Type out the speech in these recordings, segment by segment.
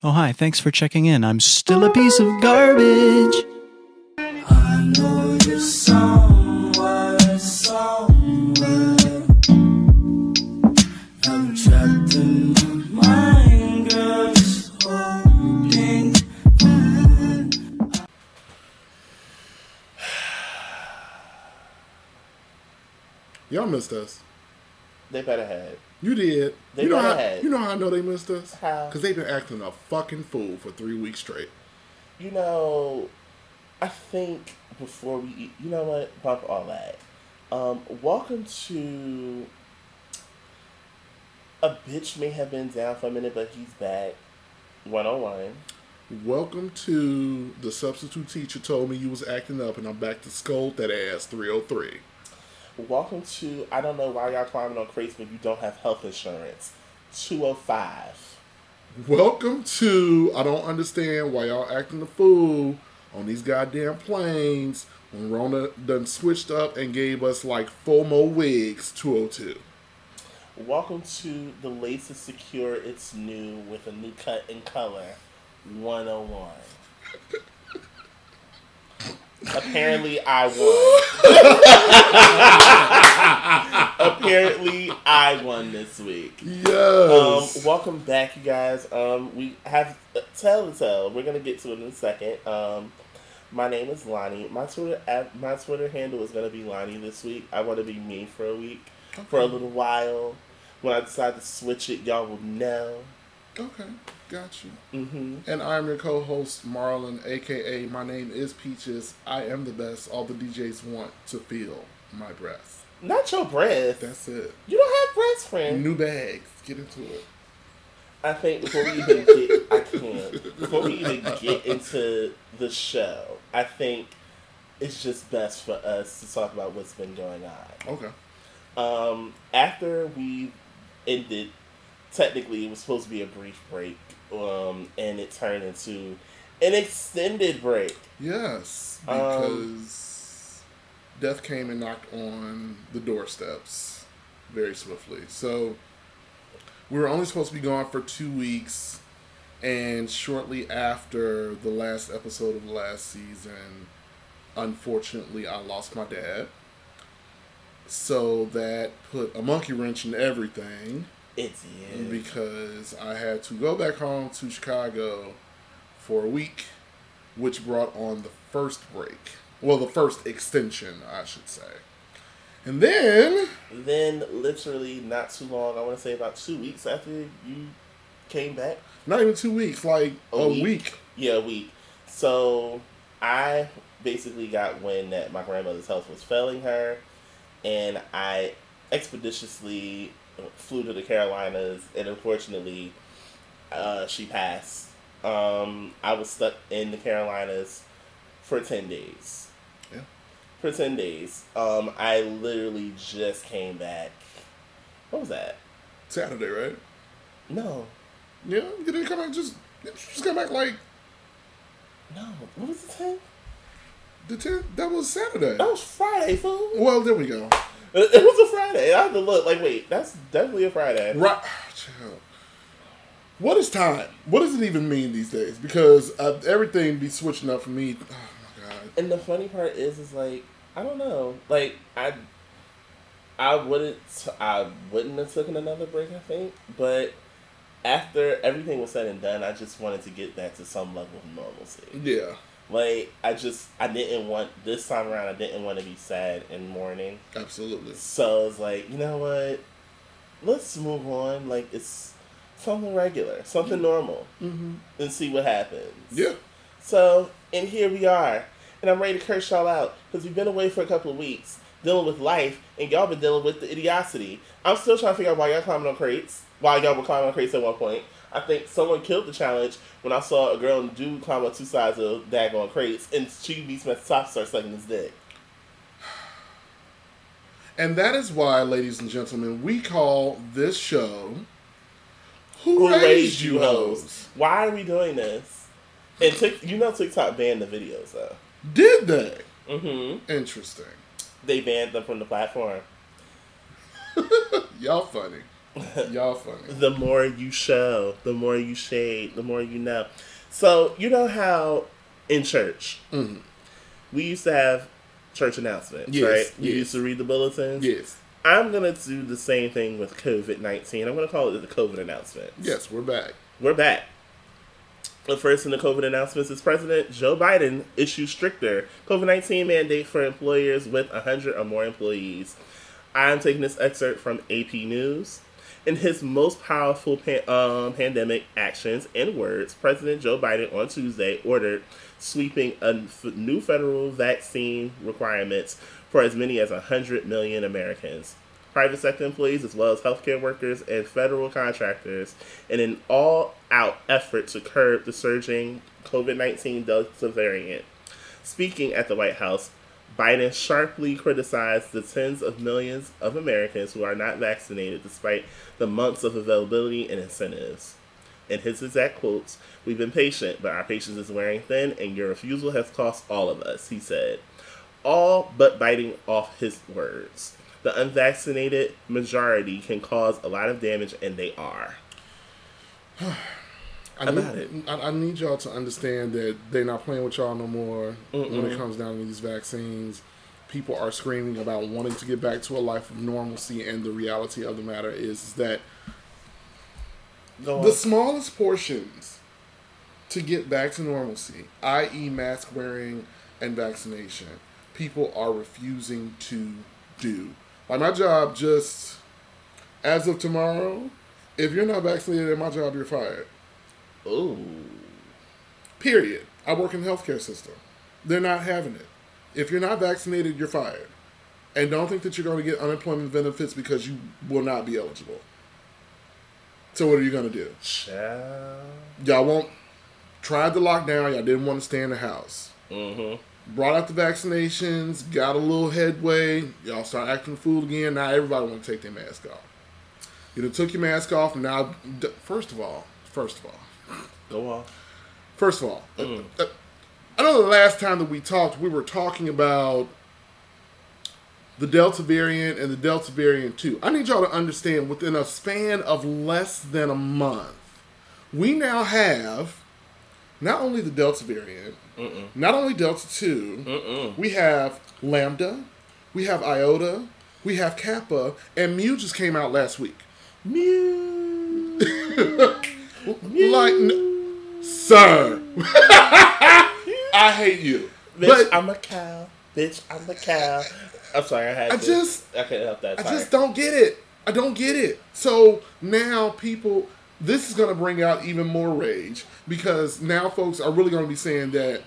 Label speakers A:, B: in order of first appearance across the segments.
A: Oh, hi, thanks for checking in. I'm still a piece of garbage.
B: I know you're somewhere, somewhere. I'm trapped in my mind, girl, just holding on.
C: Y'all missed us.
D: They better have.
C: You did.
D: They
C: you know
D: better
C: how
D: had.
C: you know how I know they missed us?
D: How?
C: Because they've been acting a fucking fool for three weeks straight.
D: You know, I think before we, eat, you know what, bump all that. Um, welcome to. A bitch may have been down for a minute, but he's back. One on one.
C: Welcome to the substitute teacher told me you was acting up, and I'm back to scold that ass 303.
D: Welcome to. I don't know why y'all climbing on crates when you don't have health insurance. Two oh five.
C: Welcome to I don't understand why y'all acting the fool on these goddamn planes when Rona done switched up and gave us like four more wigs 202.
D: Welcome to the lace is secure. It's new with a new cut and color. 101. Apparently, I won. Apparently, I won this week. Um, welcome back, you guys. Um, we have uh, tell to tell. We're gonna get to it in a second. Um, my name is Lonnie. My Twitter my Twitter handle is gonna be Lonnie this week. I want to be me for a week, for a little while. When I decide to switch it, y'all will know.
C: Okay, got you.
D: hmm
C: And I'm your co-host Marlon, aka my name is Peaches. I am the best. All the DJs want to feel my breath.
D: Not your breath.
C: That's it.
D: you don't have breath, friend.
C: New bags. Get into it.
D: I think before we even get, I can't. Before we even get into the show, I think it's just best for us to talk about what's been going on.
C: Okay.
D: Um, after we ended, technically it was supposed to be a brief break, um, and it turned into an extended break.
C: Yes,
D: Um,
C: because death came and knocked on the doorsteps very swiftly. So we were only supposed to be gone for two weeks, and shortly after the last episode of the last season, unfortunately, I lost my dad. So that put a monkey wrench in everything
D: It's yeah.
C: because I had to go back home to Chicago for a week, which brought on the first break. Well, the first extension, I should say. And then,
D: Then literally not too long, I want to say about two weeks after you came back.
C: not even two weeks, like a,
D: A
C: week.
D: week? Yeah, a week. So I basically got wind that my grandmother's health was failing her, and I expeditiously flew to the Carolinas, and unfortunately, uh, she passed. Um, I was stuck in the Carolinas for ten days.
C: Yeah.
D: For ten days. Um, I literally just came back. What was that?
C: Saturday, right?
D: No,
C: Yeah, you didn't come back just, you just come back like
D: no. What was the tenth?
C: the 10th. That was Saturday.
D: That was Friday, fool.
C: Well, there we go.
D: It was a Friday. I had to look. Like, wait, that's definitely a Friday.
C: Right. What is time? What does it even mean these days? Because uh, everything be switching up for me. Oh my god.
D: And the funny part is, is like I don't know. Like I, I wouldn't. I wouldn't have taken another break. I think, but after everything was said and done, I just wanted to get back to some level of normalcy.
C: Yeah,
D: Like I just, I didn't want this time around. I didn't want to be sad and mourning.
C: absolutely.
D: So it's like, you know what? Let's move on. Like it's something regular, something normal,
C: Mm-hmm.
D: and see what happens.
C: Yeah.
D: So, and here we are. And I'm ready to curse y'all out because we've been away for a couple of weeks dealing with life, and y'all been dealing with the idiocy. I'm still trying to figure out why y'all climbing on crates. Why y'all were climbing on crates at one point. I think someone killed the challenge when I saw a girl and dude climb up two sides of daggone crates, and she beats the top, starts sucking his dick.
C: And that is why, ladies and gentlemen, we call this show Who,
D: Who
C: Raised,
D: raised
C: You Hoes?
D: Why are we doing this? And you know TikTok banned the videos though.
C: Did they?
D: Mm-hmm.
C: Interesting.
D: They banned them from the platform.
C: Y'all funny. Y'all funny.
D: the more you show, the more you shade, the more you know. So you know how in church
C: Mhm.
D: we used to have church announcements,
C: Yes,
D: right? You
C: yes.
D: used to read the bulletins.
C: Yes.
D: I'm gonna do the same thing with COVID nineteen. I'm gonna call it the COVID announcement.
C: Yes, we're back.
D: We're back. The first in the COVID announcements is President Joe Biden issues stricter COVID 19 mandate for employers with 100 or more employees. I'm taking this excerpt from AP News. In his most powerful pan- um, pandemic actions and words, President Joe Biden on Tuesday ordered sweeping new federal vaccine requirements for as many as 100 million Americans private sector employees as well as healthcare workers and federal contractors in an all out effort to curb the surging COVID 19 Delta variant. Speaking at the White House, Biden sharply criticized the tens of millions of Americans who are not vaccinated despite the months of availability and incentives. In his exact quotes, we've been patient, but our patience is wearing thin, and your refusal has cost all of us, he said. All but biting off his words. The unvaccinated majority can cause a lot of damage, and they are.
C: I
D: About
C: need, I, I need y'all to understand that they're not playing with y'all no more when it comes down to these vaccines. People are screaming about wanting to get back to a life of normalcy, and the reality of the matter is that the smallest portions to get back to normalcy, i.e., mask wearing and vaccination, people are refusing to do. Like my job, just as of tomorrow, if you're not vaccinated at my job, you're fired.
D: Ooh.
C: Period. I work in the healthcare system. They're not having it. If you're not vaccinated, you're fired. And don't think that you're going to get unemployment benefits because you will not be eligible. So what are you going to do?
D: Child.
C: Y'all won't tried the lockdown. Y'all didn't want to stay in the house.
D: Mm-hmm.
C: Brought out the vaccinations. Got a little headway. Y'all start acting fool again. Now everybody want to take their mask off. You done took your mask off. Now, first of all, first of all,
D: Go on.
C: First of all,
D: Mm.
C: uh, uh, I know the last time that we talked, we were talking about the Delta variant and the Delta variant 2. I need y'all to understand within a span of less than a month, we now have not only the Delta variant, not only Delta 2,
D: Mm-mm.
C: we have Lambda, we have Iota, we have Kappa, and Mu just came out last week.
D: Mew.
C: Like, n- sir, I hate you.
D: Bitch,
C: But
D: I'm a cow. Bitch, I'm a cow. I'm sorry, I had
C: I
D: to.
C: just-
D: I couldn't help that.
C: I just don't get it. I don't get it. So now people, this is going to bring out even more rage because now folks are really going to be saying that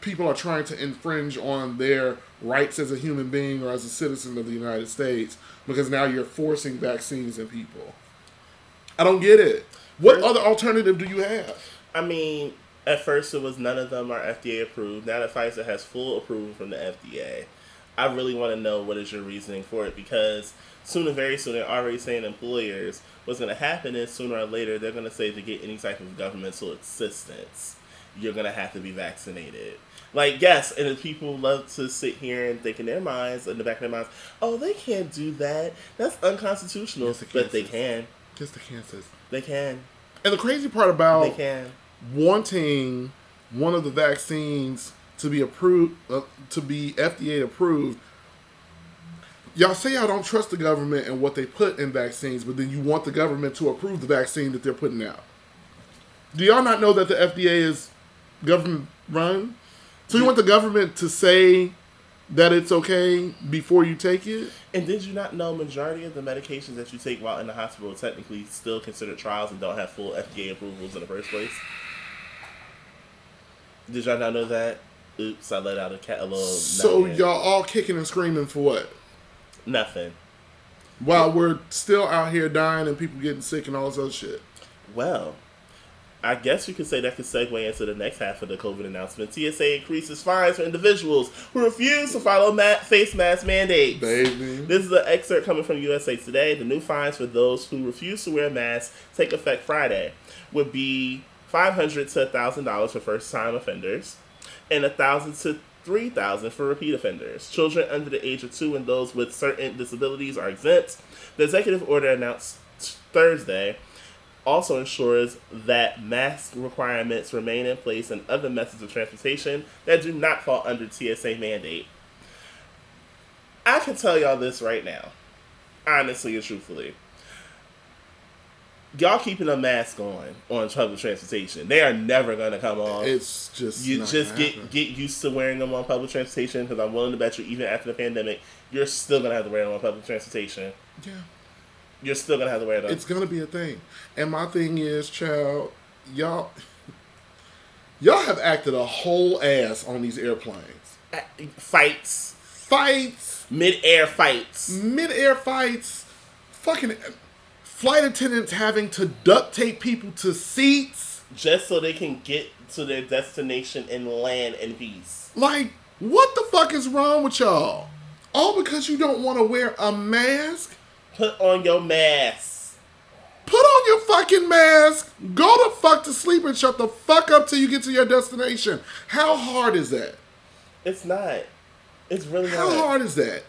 C: people are trying to infringe on their rights as a human being or as a citizen of the United States because now you're forcing vaccines in people. I don't get it. What other alternative do you have?
D: I mean, at first it was none of them are FDA approved. Now that Pfizer has full approval from the FDA, I really want to know what is your reasoning for it because soon and very soon they're already saying employers what's going to happen is sooner or later they're going to say to get any type of governmental assistance, you're going to have to be vaccinated. Like yes, and people love to sit here and think in their minds, in the back of their minds, oh, they can't do that. That's unconstitutional.
C: Yes, they
D: but
C: can,
D: they can.
C: Cancers.
D: They can.
C: And the crazy part about
D: They can.
C: wanting one of the vaccines to be approved, uh, to be FDA approved. Y'all say y'all don't trust the government and what they put in vaccines, but then you want the government to approve the vaccine that they're putting out. Do y'all not know that the FDA is government run? So you want the government to say that it's okay before you take it?
D: And did you not know majority of the medications that you take while in the hospital technically still considered trials and don't have full FDA approvals in the first place? Did y'all not know that? Oops, I let out a cat a little.
C: So y'all all kicking and screaming for what?
D: nothing.
C: While we're still out here dying and people getting sick and all this other shit.
D: Well, I guess you could say that could segue into the next half of the COVID announcement. TSA increases fines for individuals who refuse to follow ma- face mask mandates.
C: Baby.
D: This is an excerpt coming from USA Today. The new fines for those who refuse to wear masks take effect Friday. Would be five hundred to thousand dollars for first time offenders, and a thousand to 3000 for repeat offenders. Children under the age of two and those with certain disabilities are exempt. The executive order announced Thursday also ensures that mask requirements remain in place in other methods of transportation that do not fall under TSA mandate. I can tell y'all this right now, honestly and truthfully. Y'all keeping a mask on on public transportation. They are never gonna come off.
C: It's just
D: you just get
C: happen.
D: get used to wearing them on public transportation because I'm willing to bet you even after the pandemic, you're still gonna have to wear them on public transportation.
C: yeah.
D: You're still gonna have to wear them.
C: It's gonna be a thing. And my thing is, child, y'all y'all have acted a whole ass on these airplanes.
D: Uh, fights,
C: Fights,
D: mid-air fights.
C: mid-air fights, fucking flight attendants having to duct tape people to seats.
D: just so they can get to their destination and land in peace.
C: Like, what the fuck is wrong with y'all? All because you don't want to wear a mask?
D: Put on your mask.
C: Put on your fucking mask, go the fuck to sleep, and shut the fuck up till you get to your destination. How hard is that?
D: It's not. It's really not
C: How
D: not.
C: hard is that?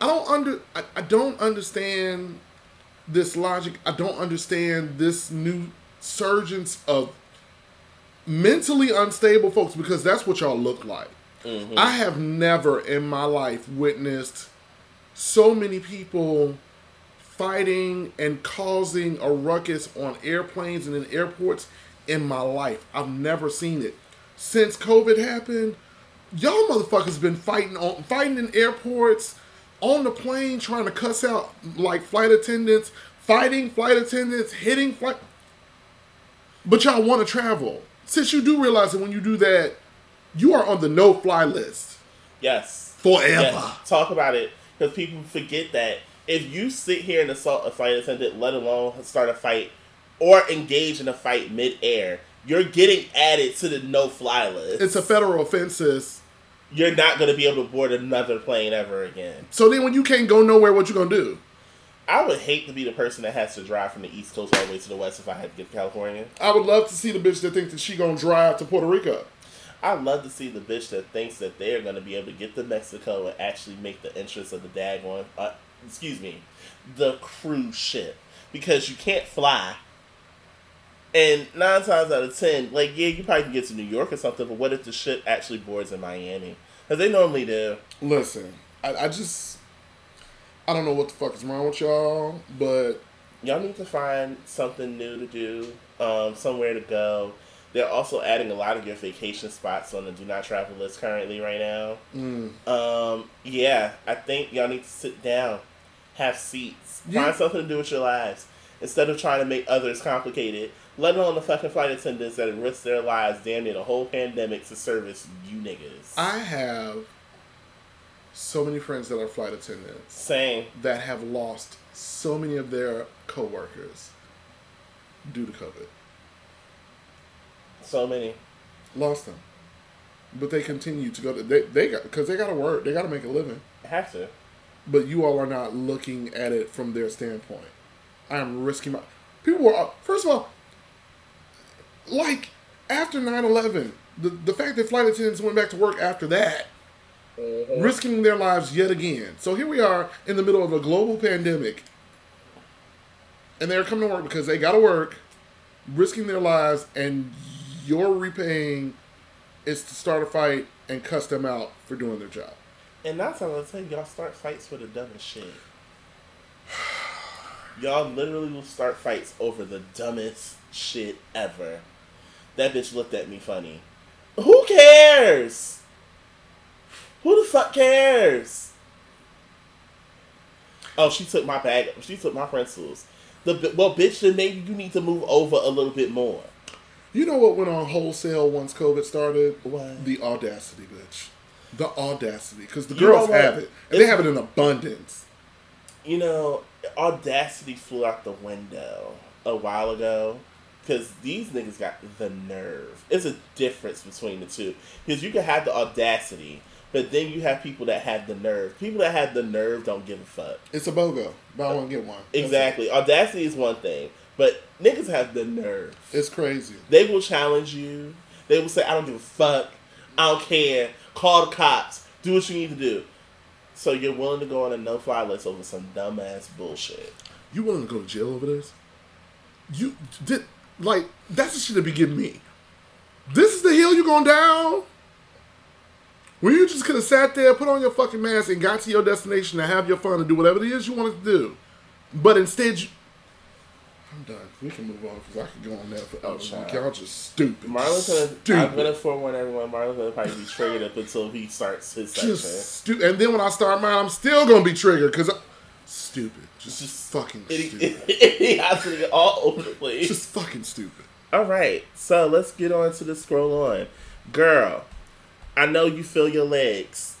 C: I don't under I, I don't understand this logic. I don't understand this new surgence of mentally unstable folks because that's what y'all look like. Mm-hmm. I have never in my life witnessed so many people fighting and causing a ruckus on airplanes and in airports in my life. I've never seen it. Since COVID happened, y'all motherfuckers been fighting on fighting in airports, on the plane, trying to cuss out like flight attendants, fighting flight attendants, hitting flight. But y'all want to travel. Since you do realize that when you do that, you are on the no-fly list
D: Yes.
C: forever.
D: Yes. Talk about it because people forget that if you sit here and assault a flight attendant, let alone start a fight or engage in a fight mid-air, you're getting added to the no-fly list.
C: It's a federal offense. sis.
D: you're not going to be able to board another plane ever again.
C: So then, when you can't go nowhere, what you gonna do?
D: I would hate to be the person that has to drive from the East Coast all the way to the West if I had to get to California.
C: I would love to see the bitch that thinks that she gonna drive to Puerto Rico.
D: I'd love to see the bitch that thinks that they're going to be able to get to Mexico and actually make the entrance of the daggone, uh, excuse me, the cruise ship. Because you can't fly. And nine times out of ten, like, yeah, you probably can get to New York or something, but what if the ship actually boards in Miami? Because they normally do.
C: Listen, I, I just I don't know what the fuck is wrong with y'all, but
D: Y'all need to find something new to do, um, somewhere to go. They're also adding a lot of your vacation spots on the do not travel list currently right now.
C: mm,
D: Um, yeah, I think y'all need to sit down, have seats,
C: Yeah.
D: find something to do with your lives instead of trying to make others complicated. Let alone the fucking flight attendants that risked their lives damn near the whole pandemic to service you niggas.
C: I have so many friends that are flight attendants
D: Same.
C: that have lost so many of their coworkers due to COVID.
D: So many.
C: Lost them, but they continue to go to they they got because they got to work, they got to make a living.
D: Have to.
C: But you all are not looking at it from their standpoint. I am risking my. People were, first of all, like, after 9 11, the, the fact that flight attendants went back to work after that, mm-hmm. risking their lives yet again. So here we are in the middle of a global pandemic, and they're coming to work because they got to work, risking their lives, and your repaying is to start a fight and cuss them out for doing their job.
D: And times out of ten, y'all start fights for the dumbest shit. Y'all literally will start fights over the dumbest shit ever. That bitch looked at me funny. Who cares? Who the fuck cares? Oh, she took my bag. She took my pencils. The well, bitch. Then maybe you need to move over a little bit more.
C: You know what went on wholesale once COVID started?
D: What?
C: The audacity, bitch. The audacity. Because the
D: You
C: girls have it. And they have it in abundance.
D: you know, audacity flew out the window a while ago because these niggas got the nerve. It's a difference between the two because you can have the audacity, but then you have people that have the nerve. People that have the nerve don't give a fuck.
C: It's a BOGO. but i want to get one. That's
D: Exactly, audacity is one thing, but niggas have the nerve.
C: It's crazy.
D: They will challenge you. They will say, "I don't give a fuck. I don't care. Call the cops, do what you need to do. So you're willing to go on a no-fly list over some dumbass bullshit.
C: You willing to go to jail over this? You did like that's the shit that be getting me. This is the hill you're going down. When you just could have sat there, put on your fucking mask, and got to your destination to have your fun and do whatever it is you wanted to do, but instead. I'm done. We can move on because I could go on that forever.
D: Oh, child.
C: Y'all just stupid.
D: Marlon's gonna.
C: stupid.
D: I'm gonna forewarn everyone. Marlon's gonna probably be triggered up until he starts his section.
C: just stupid. And then when I start mine, I'm still gonna be triggered because stupid. Just,
D: Just
C: fucking
D: Idi-
C: stupid.
D: Idiocy all over the place.
C: just fucking stupid.
D: All right, so let's get on to the scroll on. Girl, I know you feel your legs.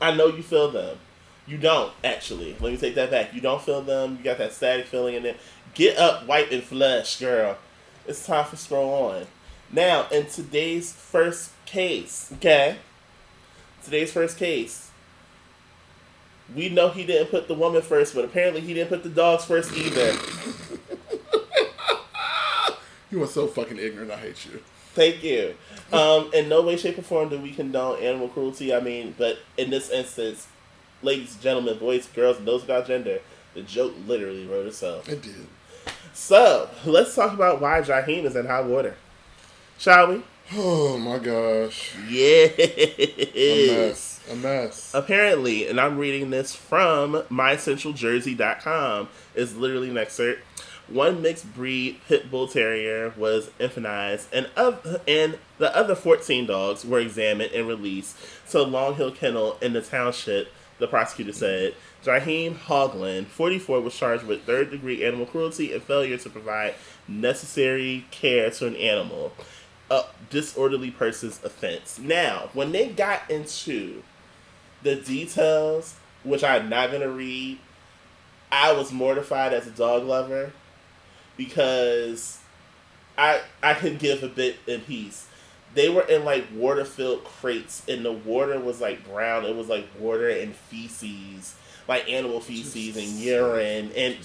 D: I know you feel them. You don't, actually. Let me take that back. You don't feel them. You got that static feeling in it. Get up, wipe and flush, girl. It's time for scroll on. Now, in today's first case, okay? Today's first case. We know he didn't put the woman first, but apparently he didn't put the dogs first either.
C: You are so fucking ignorant. I hate you.
D: Thank you. Um, in no way, shape, or form do we condone animal cruelty. I mean, but in this instance, ladies, gentlemen, boys, girls, and those without gender, the joke literally wrote itself.
C: It did.
D: So let's talk about why Jaheim is in hot water, shall we?
C: Oh my gosh. Yeah.
D: A
C: mess. A mess.
D: Apparently, and I'm reading this from mycentraljersey.com, is literally an excerpt. One mixed breed pit bull terrier was euthanized, and of, and the other 14 dogs were examined and released to Long Hill Kennel in the township. The prosecutor said Jaheim Hoagland, 44, was charged with third degree animal cruelty and failure to provide necessary care to an animal. A disorderly person's offense. Now, when they got into the details, which I'm not gonna read, I was mortified as a dog lover because I I could give a bit in peace. They were in like water filled crates, and the water was like brown. It was like water and feces, like animal feces and urine, and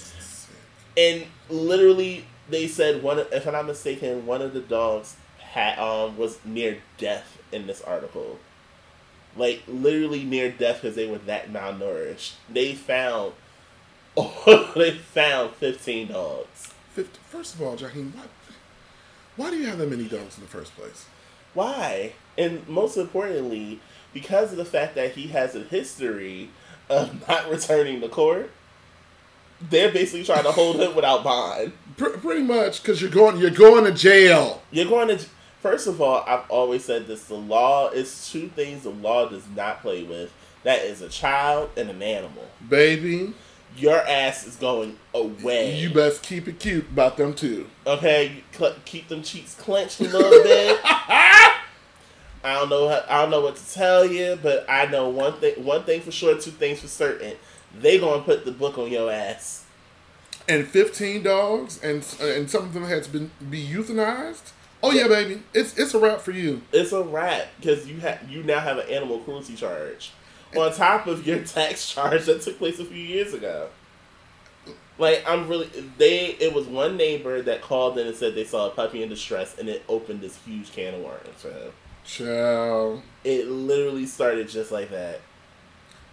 D: and literally they said one. If I'm not mistaken, one of the dogs had um was near death in this article like literally near death because they were that malnourished. They found, they found fifteen dogs.
C: First of all, why, why do you have that many dogs in the first place?
D: Why? And most importantly, because of the fact that he has a history of not returning to court, they're basically trying to hold him without bond.
C: Pretty much, because you're going, you're going to jail.
D: You're going to. First of all, I've always said this: the law is two things the law does not play with. That is a child and an animal.
C: Baby,
D: Your ass is going away.
C: you best keep it cute about them too.
D: Okay, keep them cheeks clenched a little bit. I don't know. How, I don't know what to tell you, but I know one thing. One thing for sure. Two things for certain. They gonna put the book on your ass.
C: And 15 dogs, and and some of them had to be, be euthanized. Oh yeah, baby, it's it's a wrap for you.
D: It's a wrap because you have you now have an animal cruelty charge on top of your tax charge that took place a few years ago. Like I'm really they. It was one neighbor that called in and said they saw a puppy in distress, and it opened this huge can of worms for him.
C: Child,
D: It literally started just like that.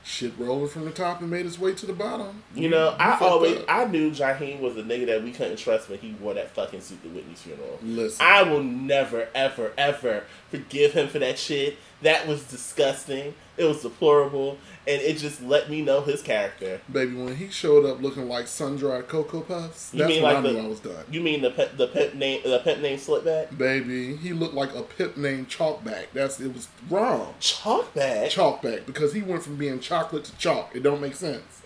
C: shit rolling from the top and made its way to the bottom.
D: You know, I always
C: up.
D: I knew Jaheim was a nigga that we couldn't trust when he wore that fucking suit to Whitney's funeral.
C: Listen,
D: I will never, ever, ever forgive him for that shit. That was disgusting. It was deplorable, and it just let me know his character.
C: baby, when he showed up looking like sun dried cocoa puffs,
D: You
C: that's
D: mean
C: when
D: like
C: I
D: the-
C: knew I was done.
D: You mean the pet, the pet name, the pet name Slipback?
C: Baby, he looked like a pip named Chalkback. That's it was wrong.
D: Chalkback.
C: Chalkback because he went from being chocolate to chalk. It don't make sense.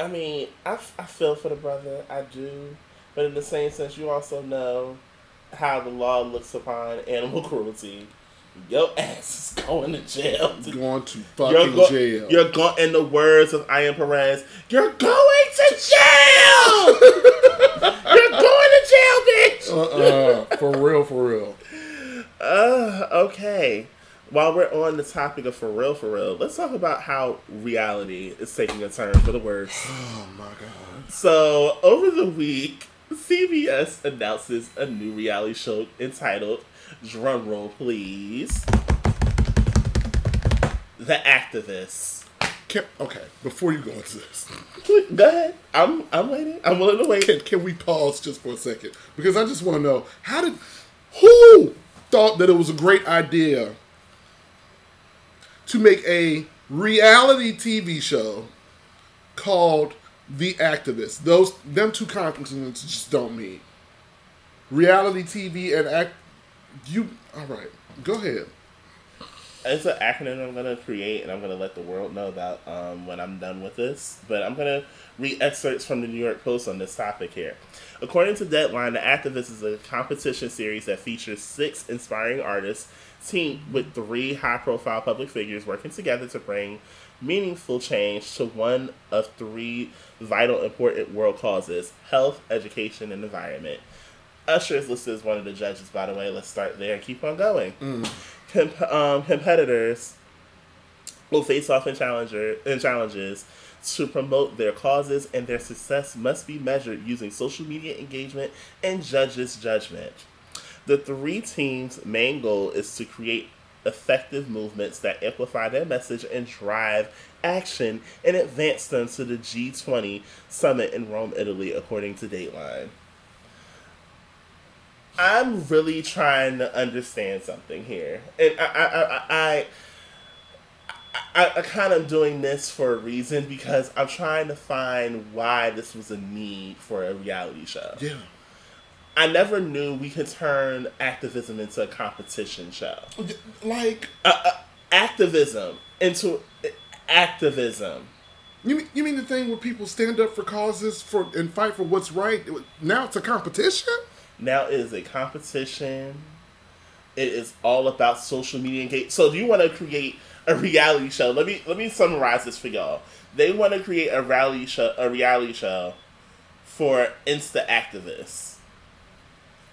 D: I mean, I, f- I feel for the brother, I do, but in the same sense, you also know how the law looks upon animal cruelty. Your ass is going to jail.
C: Going to
D: You're,
C: fucking
D: go-
C: jail.
D: you're going, in the words of Ian Perez, you're going to jail! you're going to jail, bitch!
C: uh-uh, for real, for real.
D: Uh, okay. While we're on the topic of for real, for real, let's talk about how reality is taking a turn for the worse.
C: Oh my god.
D: So, over the week, CBS announces a new reality show entitled Drumroll Please. The activists.
C: Can, okay, before you go into this,
D: Go ahead. I'm I'm waiting. I'm willing to wait.
C: can, can we pause just for a second? Because I just want to know how did who thought that it was a great idea to make a reality TV show called The Activist? Those them two continents just don't meet. Reality TV and act. You all right? Go ahead.
D: It's an acronym I'm gonna create, and I'm gonna let the world know about um, when I'm done with this. But I'm gonna read excerpts from the New York Post on this topic here. According to Deadline, The Activist is a competition series that features six inspiring artists teamed with three high-profile public figures working together to bring meaningful change to one of three vital, important world causes: health, education, and environment. Usher is listed as one of the judges, by the way. Let's start there and keep on going. Com- um, competitors will face off in challenger in challenges to promote their causes, and their success must be measured using social media engagement and judges' judgment. The three teams' main goal is to create effective movements that amplify their message and drive action and advance them to the G20 summit in Rome, Italy, according to Deadline. I'm really trying to understand something here, and I, I, I, I, I, I kind of doing this for a reason because I'm trying to find why this was a need for a reality show.
C: Yeah.
D: I never knew we could turn activism into a competition show.
C: Like
D: Uh, uh, activism into activism.
C: you mean, you mean the thing where people stand up for causes for and fight for what's right? Now it's a competition.
D: Now it is a competition. It is all about social media engagement. So, do you want to create a reality show? Let me let me summarize this for y'all. They want to create a reality show, a reality show for Insta activists,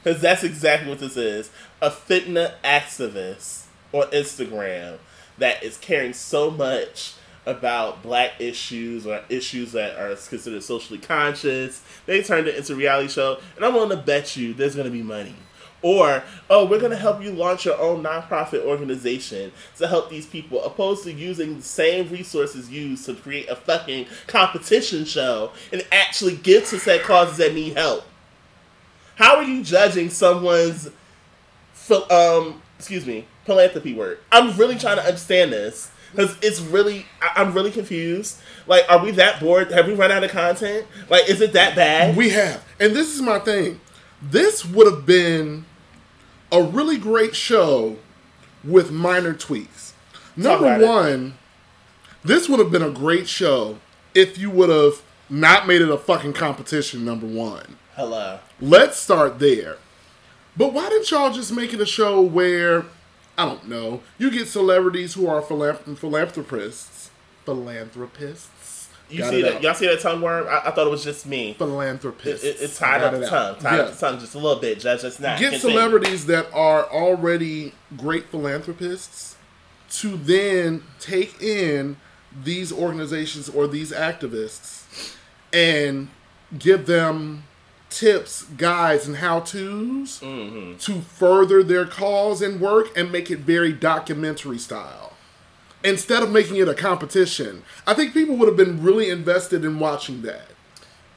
D: because that's exactly what this is: a fitness activist on Instagram that is caring so much about black issues or issues that are considered socially conscious. They turned it into a reality show, and I'm willing to bet you there's going to be money. Or, oh, we're going to help you launch your own nonprofit organization to help these people, opposed to using the same resources used to create a fucking competition show and actually give to said causes that need help. How are you judging someone's, um, excuse me, philanthropy work? I'm really trying to understand this because it's really, I- I'm really confused. Like, are we that bored? Have we run out of content? Like, is it that bad?
C: We have, and this is my thing. This would have been a really great show with minor tweaks. Number
D: about it.
C: one, this would have been a great show if you would have not made it a fucking competition. Number one.
D: Hello.
C: Let's start there. But why didn't y'all just make it a show where, I don't know, you get celebrities who are philanthrop- philanthropists. Philanthropists?
D: You
C: Got
D: see that?
C: out.
D: Y'all see that tongue worm? I, I thought it was just me. It,
C: Philanthropists.
D: it, it's tied
C: Got
D: up
C: it
D: the
C: out.
D: tongue. Tied
C: Yeah.
D: up the tongue just a little bit, Judge. That's not.
C: Get
D: Continue.
C: celebrities that are already great philanthropists to then take in these organizations or these activists and give them tips, guides, and how to's
D: Mm-hmm.
C: to further their cause and work and make it very documentary style. Instead of making it a competition, I think people would have been really invested in watching that.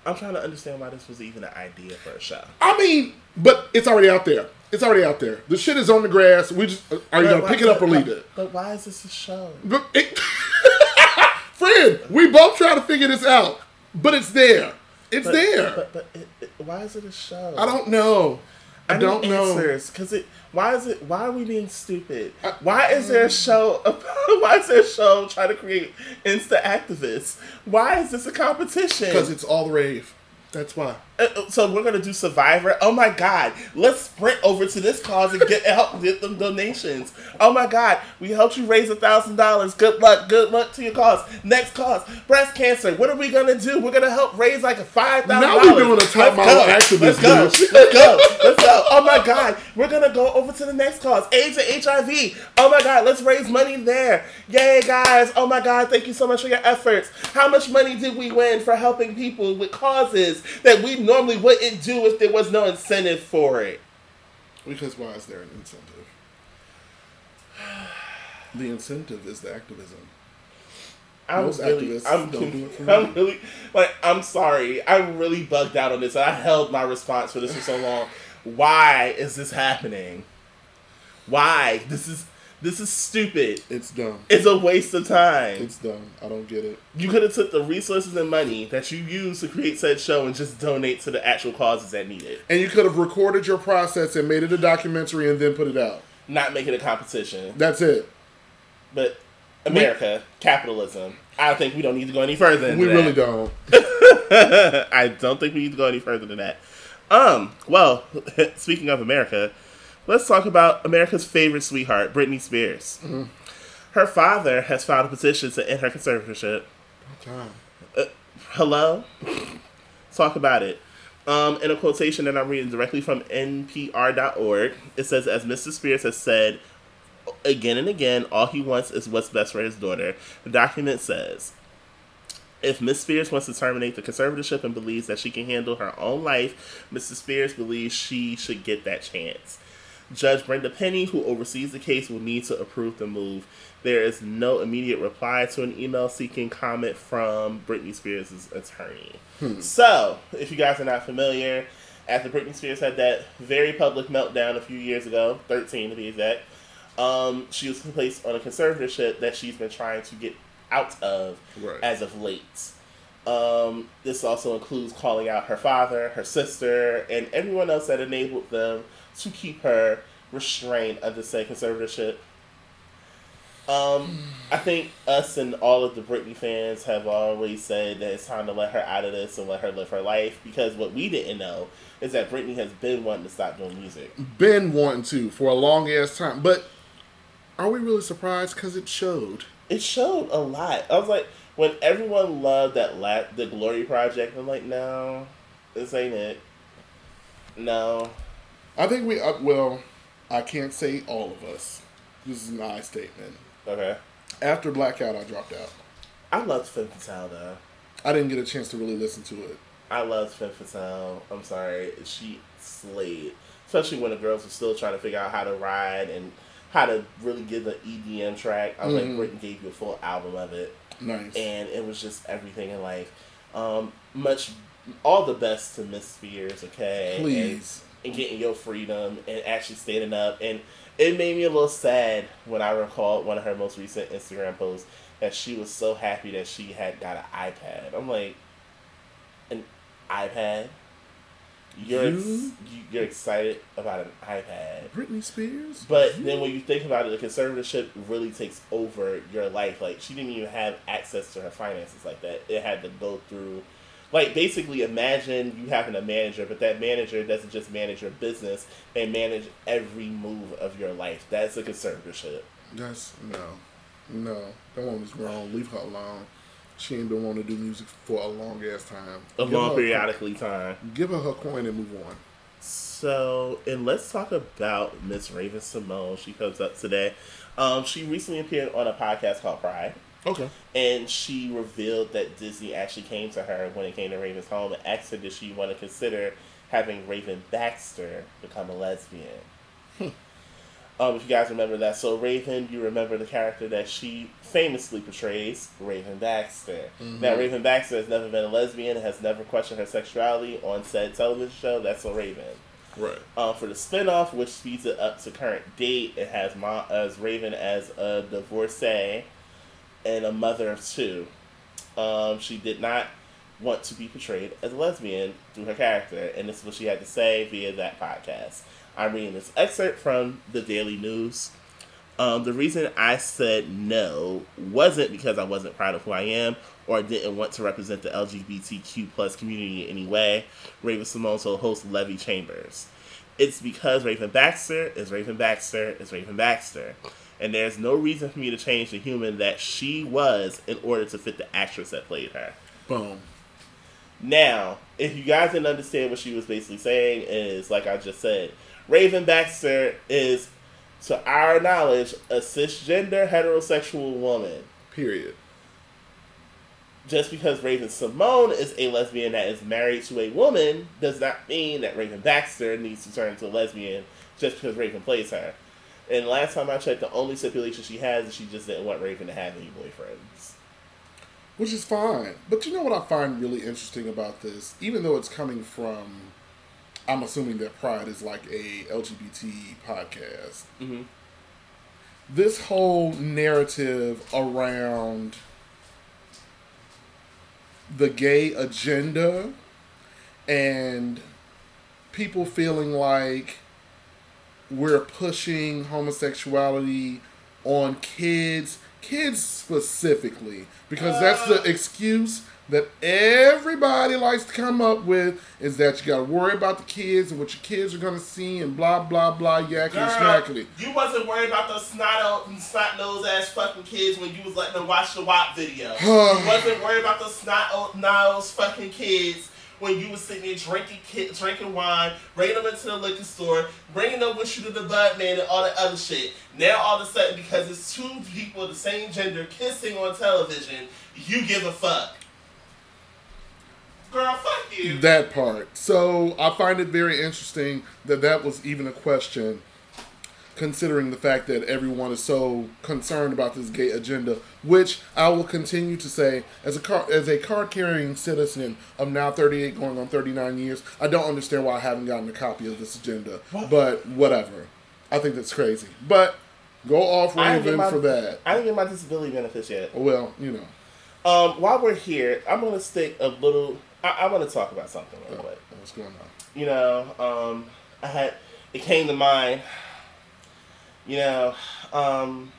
D: I'm trying to understand why this was even an idea for a show.
C: I mean, but it's already out there. It's already out there. The shit is on the grass. We just are you gonna
D: why-
C: pick it up or leave it?
D: But why is this a show?
C: It, friend, we both try to figure this out, but it's there. It's
D: But,
C: there.
D: But, but it, it, why is it a show?
C: I don't know. I,
D: I
C: don't know.
D: because it. Why is it? Why are we being stupid? Why is there a show? About, Why is there a show trying to create insta activists? Why is this a competition?
C: Because it's all the rave. That's why.
D: Uh, uh, so we're gonna do Survivor. Oh my God! Let's sprint over to this cause and get help get them donations. Oh my God! We helped you raise a thousand dollars. Good luck. Good luck to your cause. Next cause: breast cancer. What are we gonna do? We're gonna help raise like a five thousand.
C: Now we're doing a top model activist,
D: Let's go. Let's go. Let's go. Oh my God! We're gonna go over to the next cause: AIDS and HIV. Oh my God! Let's raise money there. Yay, guys! Oh my God! Thank you so much for your efforts. How much money did we win for helping people with causes that we normally wouldn't do if there was no incentive for it?
C: Because why is there an incentive? The incentive is the activism.
D: I'm
C: Most
D: really,
C: activists
D: I'm,
C: don't do it for
D: I'm really, like, I'm sorry. I'm really bugged out on this. I held my response for this for so long. Why is this happening? Why? This is this is stupid.
C: It's dumb.
D: It's a waste of time.
C: It's dumb. I don't get it.
D: you could have took the resources and money that you used to create said show and just donate to the actual causes that need it.
C: And you could have recorded your process and made it a documentary and then put it out.
D: Not make it a competition.
C: That's it.
D: But America, capitalism. I think we don't need to go any further.
C: We
D: that.
C: really don't.
D: I don't think we need to go any further than that. Um, well, speaking of America, let's talk about America's favorite sweetheart, Britney Spears. Her father has filed a petition to end her conservatorship.
C: Time.
D: Hello? Talk about it. Um, in a quotation that I'm reading directly from NPR.org, it says, As Mr. Spears has said again and again, all he wants is what's best for his daughter. The document says, if Miss Spears wants to terminate the conservatorship and believes that she can handle her own life, Mrs. Spears believes she should get that chance. Judge Brenda Penny, who oversees the case, will need to approve the move. There is no immediate reply to an email seeking comment from Britney Spears' attorney. So, if you guys are not familiar, after Britney Spears had that very public meltdown a few years ago, 13 to be exact, um, she was placed on a conservatorship that she's been trying to get out of
C: Right.
D: as of late. Um, this also includes calling out her father, her sister, and everyone else that enabled them to keep her restrained under said conservatorship. Um, I think us and all of the Britney fans have always said that it's time to let her out of this and let her live her life because what we didn't know is that Britney has been wanting to stop doing music.
C: Been wanting to for a long ass time. But are we really surprised? Because it showed.
D: It showed a lot. I was like, when everyone loved that la- the Glory Project, I'm like, no, this ain't it. No,
C: I think we, uh, well, I can't say all of us. This is an I statement.
D: okay.
C: After Blackout, I dropped out.
D: I loved Femme Fatale though.
C: I didn't get a chance to really listen to it.
D: I loved Femme Fatale. I'm sorry, she slayed. Especially when the girls were still trying to figure out how to ride and how to really get the EDM track. I was
C: Mhm.
D: like, Britney gave you a full album of it.
C: Nice.
D: and it was just everything in life. Um, much, all the best to Miss Spears, okay?
C: Please.
D: And, getting your freedom and actually standing up. And it made me a little sad when I recalled one of her most recent Instagram posts that she was so happy that she had got an iPad. I'm like, an iPad? You're
C: You?
D: you- you're excited about an iPad.
C: Britney Spears?
D: But then when you think about it, the conservatorship really takes over your life. Like she didn't even have access to her finances like that. It had to go through like basically imagine you having a manager, but that manager doesn't just manage your business, they manage every move of your life. That's a conservatorship.
C: That's, no. No. That woman's wrong Leave her alone. She ain't been wanting to do music for a long ass time.
D: A
C: Give
D: long periodically time.
C: Give her her coin and move on.
D: So, and let's talk about Miss Raven-Symoné. She comes up today. Um, she recently appeared on a podcast called Pride.
C: Okay.
D: and she revealed that Disney actually came to her when it came to Raven's home and asked her did she want to consider having Raven Baxter become a lesbian. um, if you guys remember that, so Raven, you remember the character that she famously portrays, Raven Baxter. Now, Raven Baxter has never been a lesbian, has never questioned her sexuality on said television show. That's a Raven.
C: Right.
D: Um, for the spinoff, which speeds it up to current date, it has Ma- as Raven as a divorcee and a mother of two. Um, she did not want to be portrayed as a lesbian through her character, and this is what she had to say via that podcast. I'm reading this excerpt from the Daily News. Um, the reason I said no wasn't because I wasn't proud of who I am or didn't want to represent the LGBTQ plus community in any way. Raven-Symoné told host Levy Chambers. It's because Raven Baxter is Raven Baxter is Raven Baxter. And there's no reason for me to change the human that she was in order to fit the actress that played her.
C: Boom.
D: Now, if you guys didn't understand what she was basically saying, is like I just said, Raven Baxter is, to our knowledge, a cisgender heterosexual woman.
C: Period.
D: Just because Raven-Symoné is a lesbian that is married to a woman does not mean that Raven Baxter needs to turn into a lesbian just because Raven plays her. And last time I checked, the only stipulation she has is she just didn't want Raven to have any boyfriends.
C: which is fine. But you know what I find really interesting about this, even though it's coming from, I'm assuming that Pride is like a LGBT podcast.
D: Mhm.
C: This whole narrative around the gay agenda and people feeling like we're pushing homosexuality on kids, kids specifically, because that's the uh. excuse that everybody likes to come up with is that you got to worry about the kids and what your kids are gonna see and blah blah blah yakety
D: Girl,
C: smackety.
D: you wasn't worried about those snot snot nose ass fucking kids when you was letting them watch the WAP video. you wasn't worried about those snot nose fucking kids when you were sitting there drinking drinking wine, bringing them into the liquor store, bringing them with you to the Bud Man and all that other shit. Now all of a sudden, because it's two people of the same gender kissing on television, you give a fuck. Girl, fuck you.
C: That part. So I find it very interesting that that was even a question, considering the fact that everyone is so concerned about this gay agenda. Which I will continue to say, as a car, as a card carrying citizen of now 38, going on 39 years, I don't understand why I haven't gotten a copy of this agenda. But whatever, I think that's crazy. But go off
D: I didn't get
C: Raven
D: my-
C: for that.
D: I didn't get my disability benefits yet.
C: Well, you know,
D: Um, while we're here, I'm gonna stick a little. I, I want to talk about something real quick.
C: what's going on?
D: You know, um, I had it came to mind. You know, um,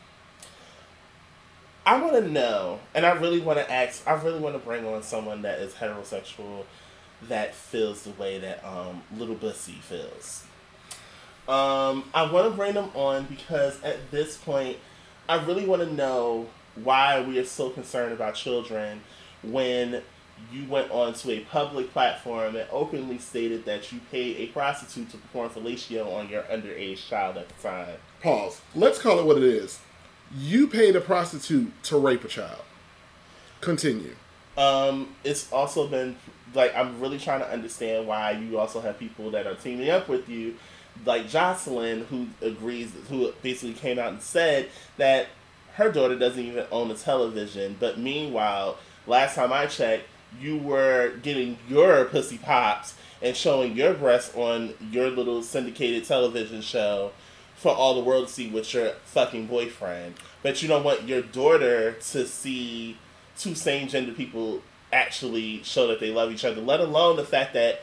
D: I want to know, and I really want to ask. I really want to bring on someone that is heterosexual, that feels the way that um, Little Boosie feels. Um, I want to bring them on because at this point, I really want to know why we are so concerned about children when you went onto a public platform and openly stated that you paid a prostitute to perform fellatio on your underage child at the time.
C: Pause. Let's call it what it is. You paid a prostitute to rape a child. Continue.
D: Um, it's also been like I'm really trying to understand why you also have people that are teaming up with you, like Joseline, who agrees, who basically came out and said that her daughter doesn't even own a television. But meanwhile, last time I checked, you were getting your pussy pops and showing your breasts on your little syndicated television show for all the world to see with your fucking boyfriend. But you don't want your daughter to see two same gender people actually show that they love each other, let alone the fact that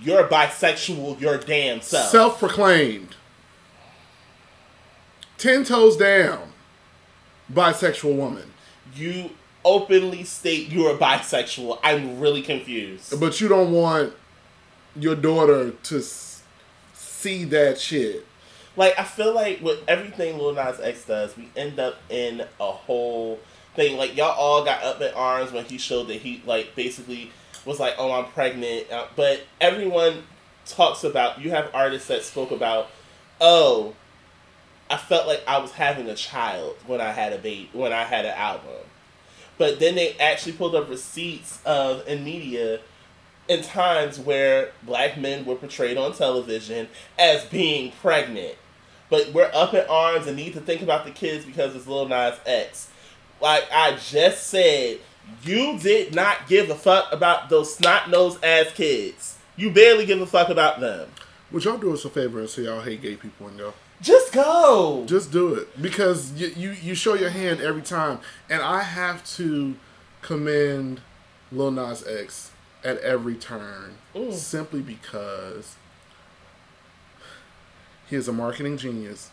D: you're bisexual your damn self.
C: Self proclaimed. Ten toes down. Bisexual woman.
D: you openly state you're bisexual. I'm really confused.
C: But you don't want your daughter to see that shit.
D: Like I feel like with everything Lil Nas X does, we end up in a whole thing. Like y'all all got up in arms when he showed that he like basically was like, "Oh, I'm pregnant," uh, but everyone talks about. You have artists that spoke about, "Oh, I felt like I was having a child when I had a baby when I had an album," but then they actually pulled up receipts of in media in times where black men were portrayed on television as being pregnant. But we're up in arms and need to think about the kids because it's Lil Nas X. Like I just said, you did not give a fuck about those snot nosed ass kids. You barely give a fuck about them.
C: Would y'all do us a favor and say y'all hate gay people and go?
D: Just go.
C: Just do it because you, you you show your hand every time, and I have to commend Lil Nas X at every turn
D: Mm.
C: simply because he is a marketing genius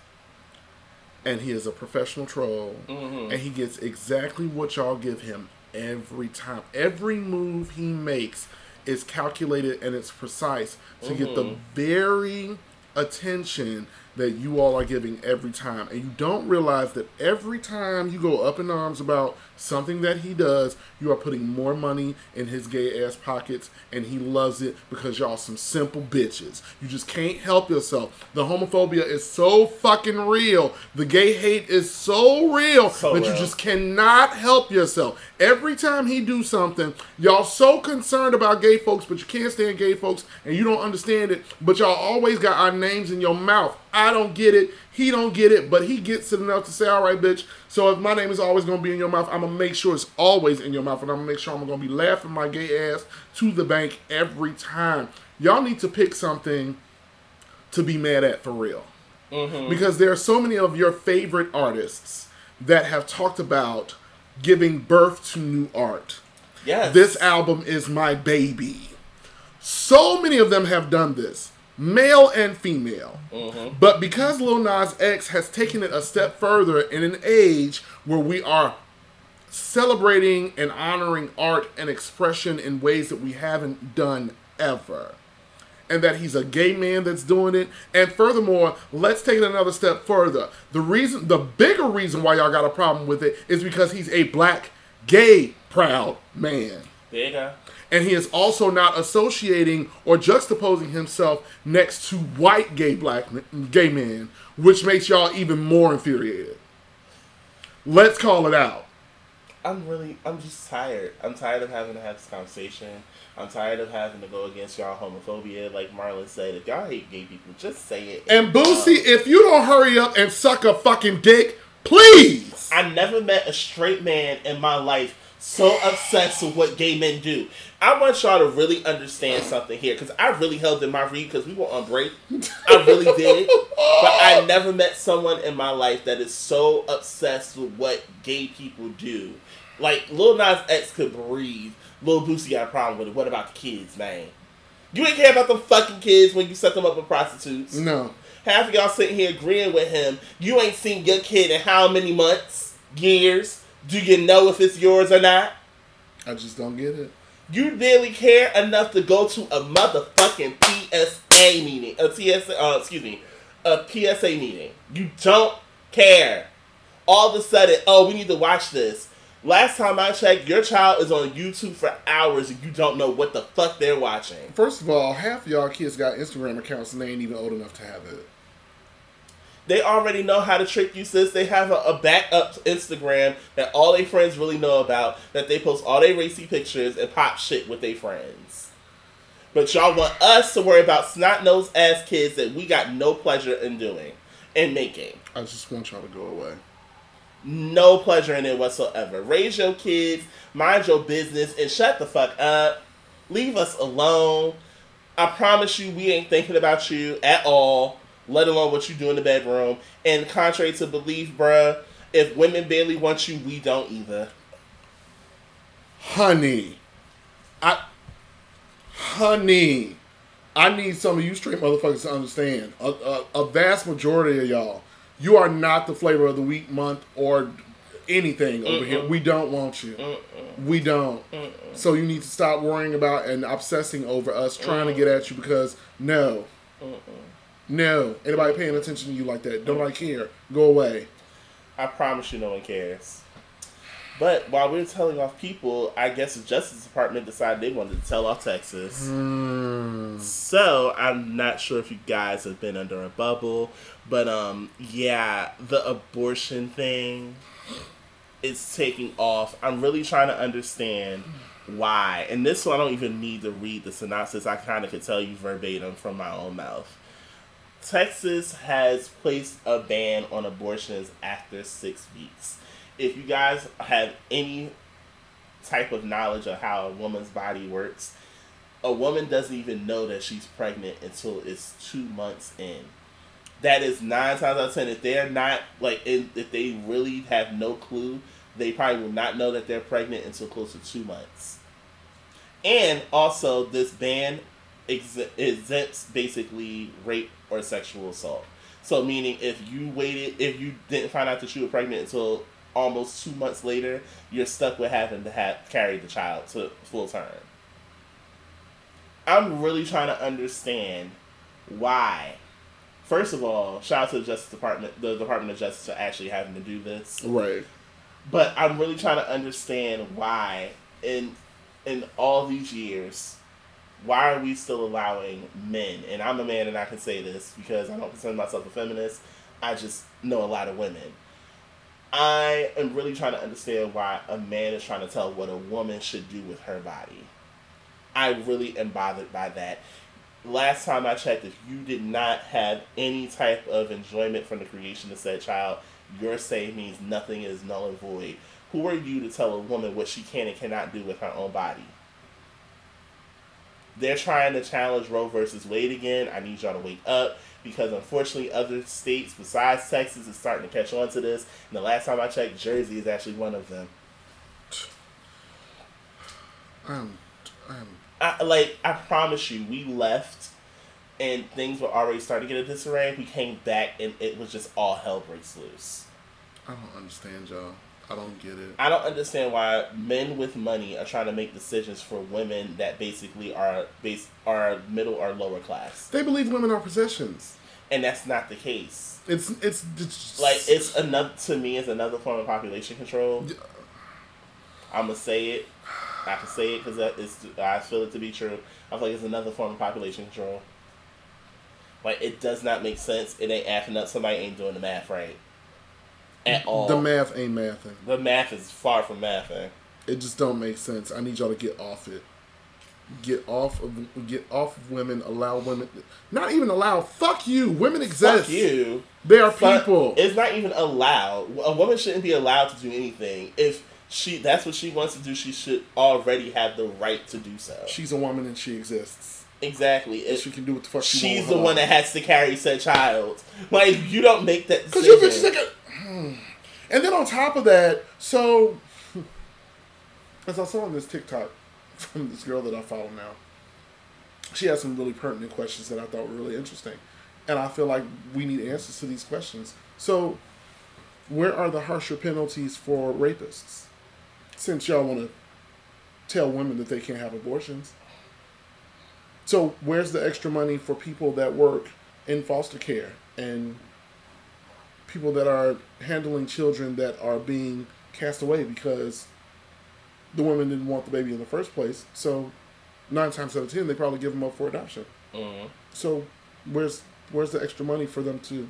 C: and he is a professional troll
D: Mhm.
C: and he gets exactly what y'all give him every time. Every move he makes is calculated and it's precise to get the very attention that you all are giving every time. And you don't realize that every time you go up in arms about something that he does, you are putting more money in his gay ass pockets and he loves it because y'all some simple bitches. You just can't help yourself. The homophobia is so fucking real. The gay hate is so real
D: So
C: that you just cannot help yourself. Every time he do something, y'all so concerned about gay folks, but you can't stand gay folks and you don't understand it, but y'all always got our names in your mouth. I don't get it. He don't get it, but he gets it enough to say, "All right, bitch." So if my name is always gonna be in your mouth, I'm gonna make sure it's always in your mouth, and I'm gonna make sure I'm gonna be laughing my gay ass to the bank every time. Y'all need to pick something to be mad at for real, mm-hmm. because there are so many of your favorite artists that have talked about giving birth to new art.
D: Yes.
C: This album is my baby. So many of them have done this, male and female. Mm-hmm. But because Lil Nas X has taken it a step further in an age where we are celebrating and honoring art and expression in ways that we haven't done ever. And that he's a gay man that's doing it. And furthermore, let's take it another step further. The reason, the bigger reason why y'all got a problem with it is because he's a black, gay, proud man
D: There.
C: And he is also not associating or juxtaposing himself next to white gay black gay men, which makes y'all even more infuriated. Let's call it out.
D: I'm really, I'm just tired. I'm tired of having to have this conversation. I'm tired of having to go against y'all homophobia. Like Marlon said, if y'all hate gay people, just say it.
C: And Boosie, if you don't hurry up and suck a fucking dick, please.
D: I never met a straight man in my life so obsessed with what gay men do. I want y'all to really understand something here because I really held in my read because we were on break. I really did. But I never met someone in my life that is so obsessed with what gay people do. Like, Lil Nas X could breathe. Lil Boosie got a problem with it. What about the kids, man? You ain't care about the fucking kids when you set them up with prostitutes.
C: No.
D: Half of y'all sitting here agreeing with him. You ain't seen your kid in how many months, years? Do you know if it's yours or not?
C: I just don't get it.
D: You really care enough to go to a motherfucking PSA meeting, a TSA, uh, excuse me, a PSA meeting. You don't care. All of a sudden, oh, we need to watch this. Last time I checked, your child is on YouTube for hours and you don't know what the fuck they're watching.
C: First of all, half of y'all kids got Instagram accounts and they ain't even old enough to have it.
D: They already know how to trick you, sis. They have a, a backup Instagram that all their friends really know about. That they post all their racy pictures and pop shit with their friends. But y'all want us to worry about snot nosed ass kids that we got no pleasure in doing and making.
C: I just want y'all to go away.
D: No pleasure in it whatsoever. Raise your kids, mind your business, and shut the fuck up. Leave us alone. I promise you, we ain't thinking about you at all, let alone what you do in the bedroom. And contrary to belief, bruh, if women barely want you, we don't either.
C: honey, I, honey, I need some of you straight motherfuckers to understand. A, a, a vast majority of y'all, you are not the flavor of the week, month, or anything over here. We don't want you. We don't. So you need to stop worrying about and obsessing over us trying to get at you because no. No, anybody paying attention to you like that? Don't I care? Go away.
D: I promise you, no one cares. But while we are telling off people, I guess the Justice Department decided they wanted to tell off Texas. So I'm not sure if you guys have been under a bubble, but um, yeah, the abortion thing is taking off. I'm really trying to understand why. And this one, I don't even need to read the synopsis. I kind of could tell you verbatim from my own mouth. Texas has placed a ban on abortions after six weeks. If you guys have any type of knowledge of how a woman's body works, a woman doesn't even know that she's pregnant until it's two months in. That is nine times out of ten. If they're not like, if they really have no clue, they probably will not know that they're pregnant until close to two months. And also, this ban ex- exempts basically rape or sexual assault. So, meaning if you waited, if you didn't find out that you were pregnant until almost two months later, you're stuck with having to have carry the child to full term. I'm really trying to understand why. First of all, shout out to the Justice Department, the Department of Justice, for actually having to do this.
C: Right.
D: But I'm really trying to understand why, in in all these years, why are we still allowing men? And I'm a man, and I can say this because I don't consider myself a feminist. I just know a lot of women. I am really trying to understand why a man is trying to tell what a woman should do with her body. I really am bothered by that. last time I checked, if you did not have any type of enjoyment from the creation of said child, your say means nothing is null and void. Who are you to tell a woman what she can and cannot do with her own body? They're trying to challenge Roe versus Wade again. I need y'all to wake up because unfortunately, other states besides Texas is starting to catch on to this. And the last time I checked, Jersey is actually one of them.
C: I'm, I'm,
D: I, like I promise you, we left and things were already starting to get a disarray. We came back and it was just all hell breaks loose.
C: I don't understand y'all. I don't get it.
D: I don't understand why men with money are trying to make decisions for women that basically are base are middle or lower class,
C: They believe women are possessions.
D: and that's not the case.
C: It's it's, it's
D: Like it's another to me, it's another form of population control.
C: Yeah.
D: I'm gonna say it. I can say it because it's I feel it to be true. I feel like it's another form of population control. Like it does not make sense. It ain't adding up. Somebody ain't doing the math right at all.
C: the math ain't mathing.
D: The math is far from mathing.
C: It just don't make sense. I need y'all to get off it. Get off of get off of women. Allow women. Not even allow. Fuck you. Women exist.
D: Fuck you.
C: They are
D: But
C: people.
D: It's not even allowed. A woman shouldn't be allowed to do anything. If she that's what she wants to do, she should already have the right to do so.
C: She's a woman and she exists.
D: exactly. It-
C: She can do what the fuck she
D: she's the one that has to carry said child. Like you don't make that
C: Because you bitches think it. And then on top of that, so as I saw on this TikTok from this girl that I follow now, she has some really pertinent questions that I thought were really interesting, and I feel like we need answers to these questions. So, where are the harsher penalties for rapists? Since y'all want to tell women that they can't have abortions. So, where's the extra money for people that work in foster care and people that are handling children that are being cast away because the woman didn't want the baby in the first place. So nine times out of ten, they probably give them up for adoption.
D: Mhm.
C: So where's where's the extra money for them to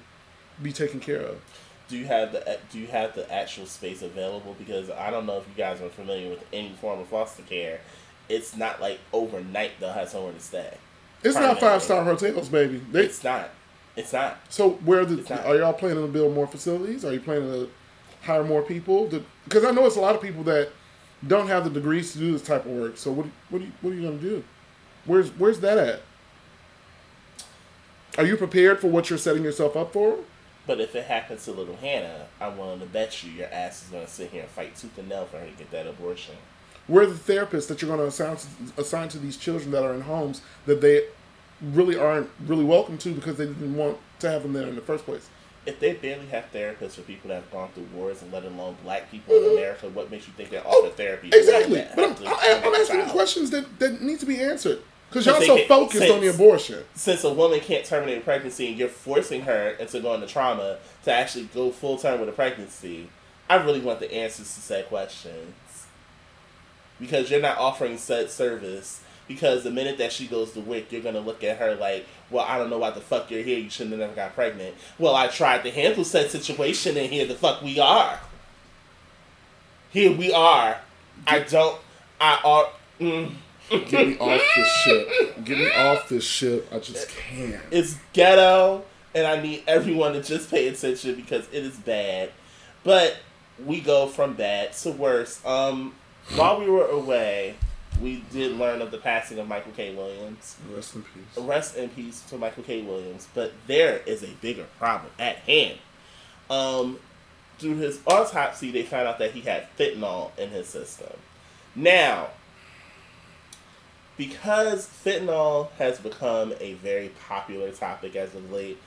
C: be taken care of?
D: Do you have the do you have the actual space available? Because I don't know if you guys are familiar with any form of foster care. It's not like overnight they'll have somewhere to stay.
C: It's not five star hotels, baby. They,
D: It's not. It's not.
C: so where the are y'all planning to build more facilities? Are you planning to hire more people? Because I know it's a lot of people that don't have the degrees to do this type of work. So what what are you, what are you gonna do? Where's where's that at? Are you prepared for what you're setting yourself up for?
D: But if it happens to little Hannah, I'm willing to bet you your ass is gonna sit here and fight tooth and nail for her to get that abortion.
C: Where are the therapists that you're going to assign to, assign to these children that are in homes that they really aren't really welcome to because they didn't want to have them there in the first place?
D: If they barely have therapists for people that have gone through wars and let alone black people in mm-hmm. America, what makes you think they offer oh, therapy? to women
C: Exactly.
D: that
C: But I'm, I'm, I'm asking the questions that, that need to be answered. Because y'all so focused on the abortion.
D: Since a woman can't terminate a pregnancy and you're forcing her into going to trauma to actually go full term with a pregnancy, I really want the answers to said questions. Because you're not offering said service. Because the minute that she goes to WIC, you're gonna look at her like, well, I don't know why the fuck you're here. You shouldn't have never got pregnant. Well, I tried to handle said situation, and here the fuck we are. Here we are. I don't. I are. Mm,
C: Get me off this shit. Get me off this shit. I just can't.
D: it's ghetto, and I need everyone to just pay attention because it is bad. But we go from bad to worse. Um, while we were away, we did learn of the passing of Michael K. Williams.
C: Rest in peace.
D: Rest in peace to Michael K. Williams. But there is a bigger problem at hand. Um, through his autopsy, they found out that he had fentanyl in his system. Now, because fentanyl has become a very popular topic as of late,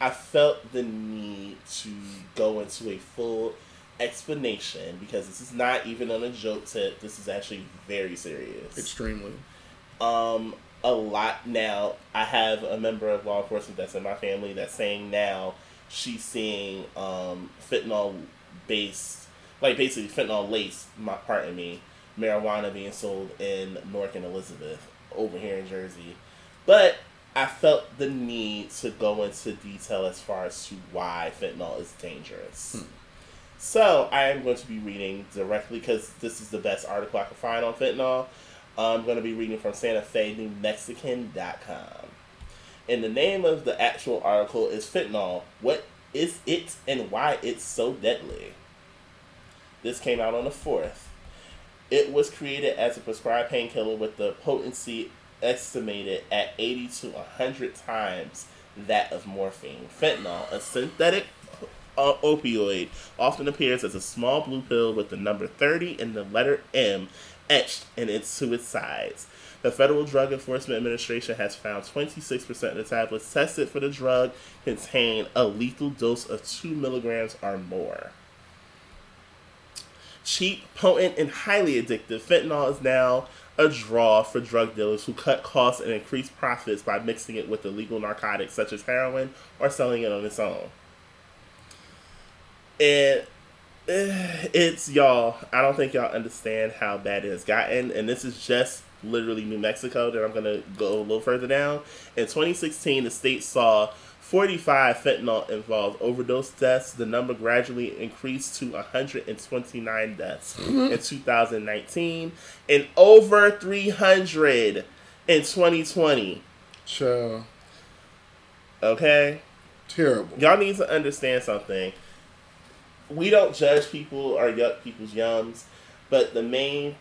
D: I felt the need to go into a full explanation because this is not even on a joke tip. This is actually very serious
C: Extremely.
D: um a lot now. I have a member of law enforcement that's in my family that's saying now she's seeing um fentanyl based like basically fentanyl lace, my pardon me, marijuana being sold in Newark and Elizabeth over here in Jersey. But I felt the need to go into detail as far as to why fentanyl is dangerous. So I am going to be reading directly because this is the best article I can find on fentanyl. I'm going to be reading from Santa Fe New Mexican.com. And the name of the actual article is Fentanyl. What is it and why it's so deadly? This came out on the 4th. It was created as a prescribed painkiller with the potency estimated at 80 to 100 times that of morphine. Fentanyl, a synthetic Uh, opioid, often appears as a small blue pill with the number 30 and the letter M etched in its to its sides. The Federal Drug Enforcement Administration has found 26% of the tablets tested for the drug contain a lethal dose of 2 milligrams or more. Cheap, potent, and highly addictive, fentanyl is now a draw for drug dealers who cut costs and increase profits by mixing it with illegal narcotics such as heroin or selling it on its own. And eh, it's y'all, I don't think y'all understand how bad it has gotten. And this is just literally New Mexico that I'm going to go a little further down. In 2016, the state saw 45 fentanyl involved overdose deaths. The number gradually increased to 129 deaths in 2019 and over 300 in 2020.
C: Child.
D: Okay?
C: Terrible.
D: Y'all need to understand something. We don't judge people or yuck people's yums, but the main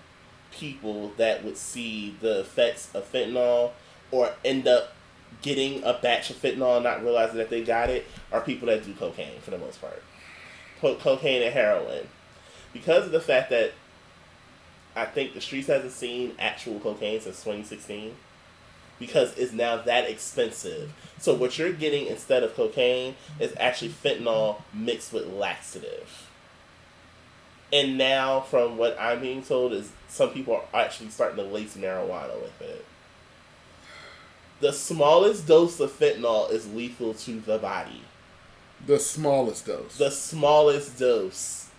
D: people that would see the effects of fentanyl or end up getting a batch of fentanyl not realizing that they got it are people that do cocaine for the most part. Co- cocaine and heroin. Because of the fact that I think the streets hasn't seen actual cocaine since 2016 because it's now that expensive. So what you're getting instead of cocaine is actually fentanyl mixed with laxative. And now, from what I'm being told, is some people are actually starting to lace marijuana with it. The smallest dose of fentanyl is lethal to the body.
C: The smallest dose.
D: The smallest dose.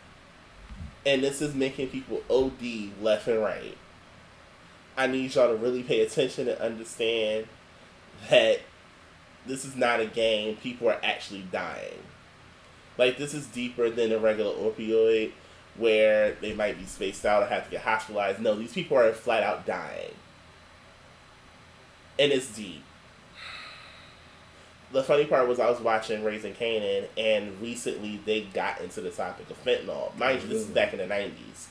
D: And this is making people OD left and right. I need y'all to really pay attention and understand that this is not a game. People are actually dying. Like, this is deeper than a regular opioid where they might be spaced out or have to get hospitalized. No, these people are flat out dying. And it's deep. The funny part was I was watching Raising Kanan, and recently they got into the topic of fentanyl. Mind you, this is back in the 90s.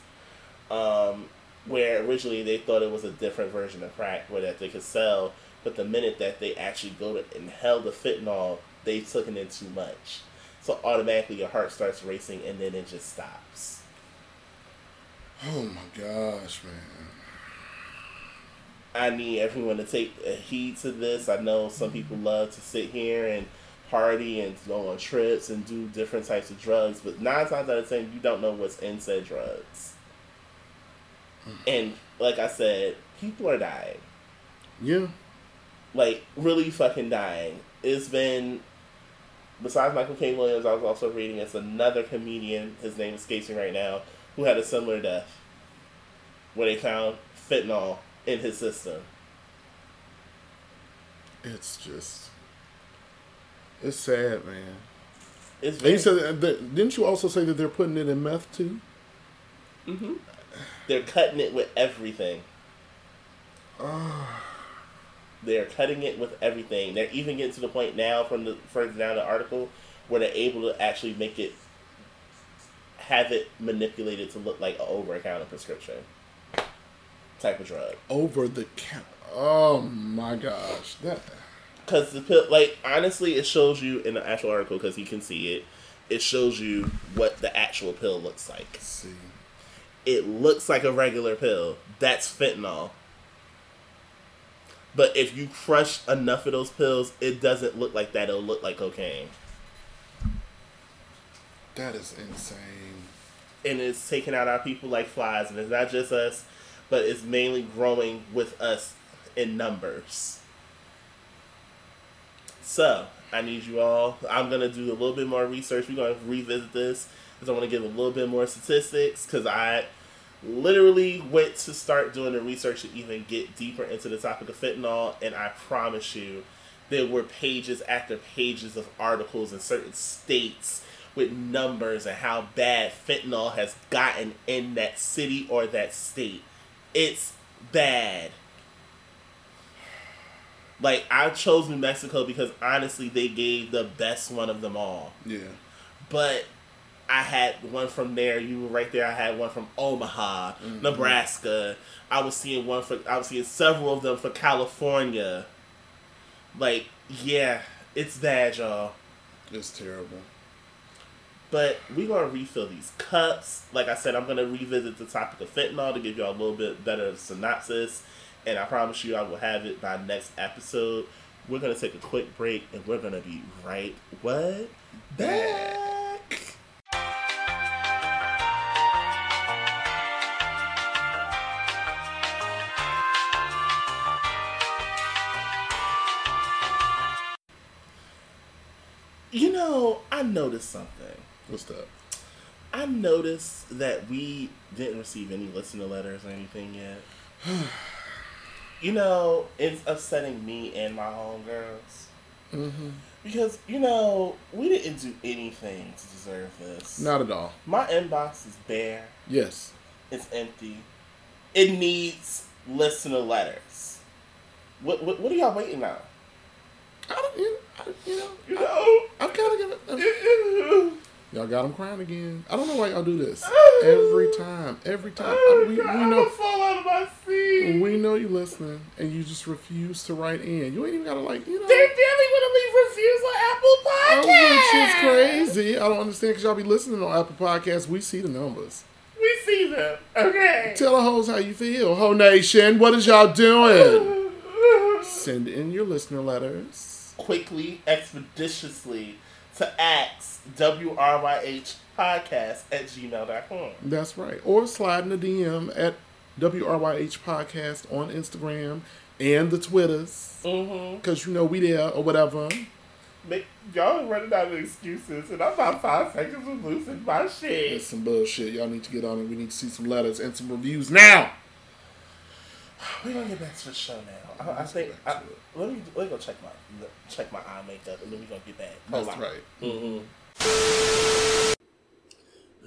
D: Um, where originally they thought it was a different version of crack where that they could sell, but the minute that they actually go to inhale the fentanyl, they took it in too much. So automatically your heart starts racing and then it just stops.
C: oh my gosh, man.
D: I need everyone to take a heed to this. I know some people love to sit here and party and go on trips and do different types of drugs, but nine times out of ten, you don't know what's in said drugs. And like I said, people are dying.
C: Yeah.
D: Like, really fucking dying. It's been, besides Michael K. Williams, I was also reading, it's another comedian, his name escapes me right now, who had a similar death. Where they found fentanyl in his system.
C: It's just. It's sad, man.
D: It's
C: And you said didn't you also say that they're putting it in meth too? Mm-hmm.
D: They're cutting it with everything. They're cutting it with everything. They're even getting to the point now from the further down the article where they're able to actually make it have it manipulated to look like an over counter prescription type of drug.
C: Over the count. Oh my gosh, that.
D: Because the pill, like honestly, it shows you in the actual article because you can see it. It shows you what the actual pill looks like.
C: Let's see.
D: It looks like a regular pill. That's fentanyl. But if you crush enough of those pills, it doesn't look like that. It'll look like cocaine.
C: That is insane.
D: And it's taking out our people like flies. And it's not just us, but it's mainly growing with us in numbers. So, I need you all. I'm going to do a little bit more research. We're going to revisit this because I want to give a little bit more statistics because I literally went to start doing the research to even get deeper into the topic of fentanyl. And I promise you, there were pages after pages of articles in certain states with numbers and how bad fentanyl has gotten in that city or that state. It's bad. Like I chose New Mexico because honestly they gave the best one of them all.
C: Yeah.
D: But I had one from there. You were right there. I had one from Omaha, mm-hmm. Nebraska. I was seeing one for. I was seeing several of them for California. Like, yeah, it's bad, y'all.
C: It's terrible.
D: But we're gonna refill these cups. Like I said, I'm gonna revisit the topic of fentanyl to give y'all a little bit better synopsis. And I promise you, I will have it by next episode. We're gonna take a quick break, and we're gonna be right what back. Know, I noticed something.
C: What's that?
D: I noticed that we didn't receive any listener letters or anything yet. you know, it's upsetting me and my homegirls.
C: Mm-hmm.
D: Because, you know, we didn't do anything to deserve this.
C: Not at all.
D: My inbox is bare.
C: Yes.
D: It's empty. It needs listener letters. What, what, what are y'all waiting on?
C: I don't, you, I, you know,
D: You know?
C: I'm kind of giving. Y'all got him crying again. I don't know why y'all do this every time. Every time. Oh, I- we, we
D: I'm
C: know.
D: gonna fall out of my seat.
C: We know you listening, and you just refuse to write in. You ain't even gotta like, you know.
D: They barely want to leave reviews on Apple Podcasts.
C: Oh, which is crazy. I don't understand because y'all be listening on Apple Podcasts. We see the numbers.
D: We see them. Okay.
C: Tell the hoes how you feel. Ho Nation, what is y'all doing? Send in your listener letters.
D: Quickly, expeditiously to ax WRYH podcast at gmail.com.
C: That's right. Or slide in the DM at WRYH Podcast on Instagram and the Twitters.
D: Mm-hmm.
C: Because you know we there or whatever.
D: Make, y'all running out of excuses, and I'm about five seconds from losing my
C: It's
D: shit.
C: some bullshit. Y'all need to get on it. We need to see some letters and some reviews now.
D: We're gonna get back to the show now. I, I think. I, let me let me go check my check my eye makeup, and then we're gonna get back. Hold
C: That's
D: on.
C: right.
D: Mm-hmm.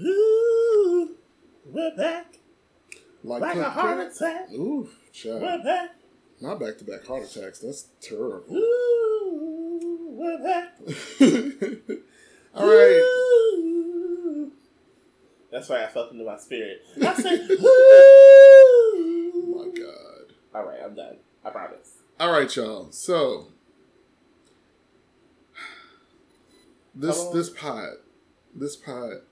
D: Ooh, we're back
C: Like,
D: like a heart
C: click.
D: attack.
C: Ooh,
D: We're back.
C: Not back to back heart attacks. That's terrible.
D: Ooh, we're back.
C: All right.
D: Ooh. That's why I felt into my spirit. I said,
C: Oh
D: Ooh.
C: My God.
D: All right, I'm done. I promise.
C: All right, y'all. So this
D: Hello?
C: this pot, this pot,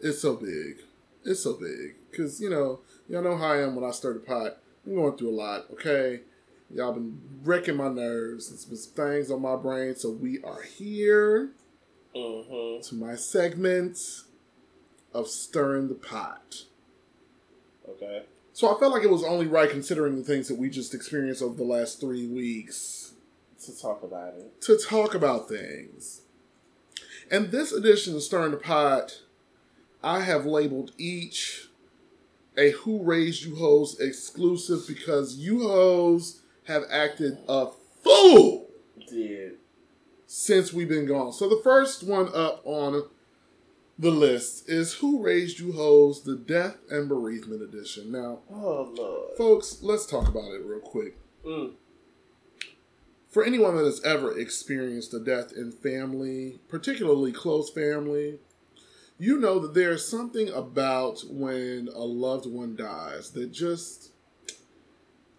C: it's so big. It's so big because you know y'all know how I am when I start a pot. I'm going through a lot. Okay, y'all been wrecking my nerves. It's been some things on my brain. So we are here
D: Mm-hmm.
C: to my segment of stirring the pot.
D: Okay.
C: So I felt like it was only right considering the things that we just experienced over the last three weeks
D: To talk about it.
C: to talk about things. And this edition of Stirring the Pot, I have labeled each a Who Raised You Hoes exclusive because you hoes have acted a fool
D: Did.
C: since we've been gone. So the first one up on the list is Who Raised You Hoes, the Death and Bereavement Edition. Now,
D: Oh Lord.
C: folks, let's talk about it real quick.
D: Mm.
C: For anyone that has ever experienced a death in family, particularly close family, you know that there's something about when a loved one dies that just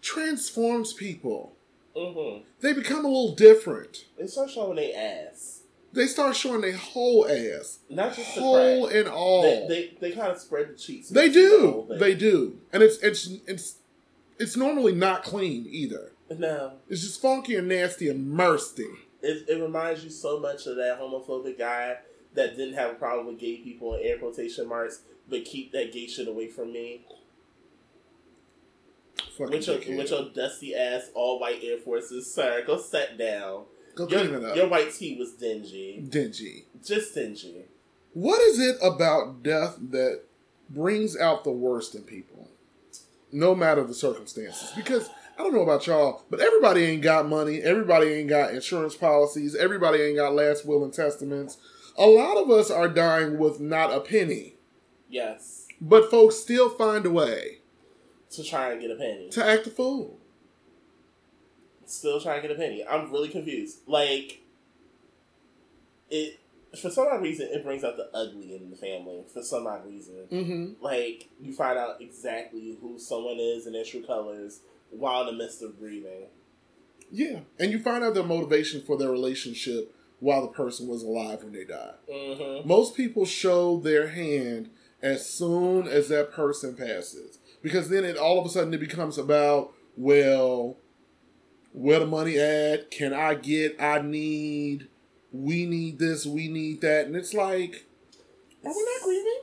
C: transforms people.
D: Mm-hmm.
C: They become a little different.
D: They start showing their ass,
C: They start showing their whole ass,
D: not just
C: whole and all.
D: They, they they kind of spread the cheeks.
C: They
D: and the
C: do. They do. And it's it's it's it's normally not clean either.
D: No,
C: It's just funky and nasty and musty.
D: it, it reminds you so much of that homophobic guy that didn't have a problem with gay people in air quotation marks, but keep that gay shit away from me.
C: Fucking
D: With your, with your dusty ass all white Air Forces, sir, go sit down.
C: Go
D: Your,
C: clean it up.
D: your white tea was dingy,
C: Dingy.
D: just dingy.
C: What is it about death that brings out the worst in people, no matter the circumstances? Because I don't know about y'all, but everybody ain't got money. Everybody ain't got insurance policies. Everybody ain't got last will and testaments. A lot of us are dying with not a penny,
D: Yes,
C: but folks still find a way
D: to try and get a penny.
C: to act a fool.
D: Still trying to get a penny. I'm really confused. Like, it for some odd reason it brings out the ugly in the family. For some odd reason,
C: Mm-hmm.
D: like you find out exactly who someone is and their true colors while in the midst of grieving.
C: Yeah, and you find out their motivation for their relationship while the person was alive when they died.
D: Mm-hmm.
C: Most people show their hand as soon as that person passes, because then it all of a sudden it becomes about well, where the money at? Can I get? I need. We need this. We need that, and it's like, are we not grieving?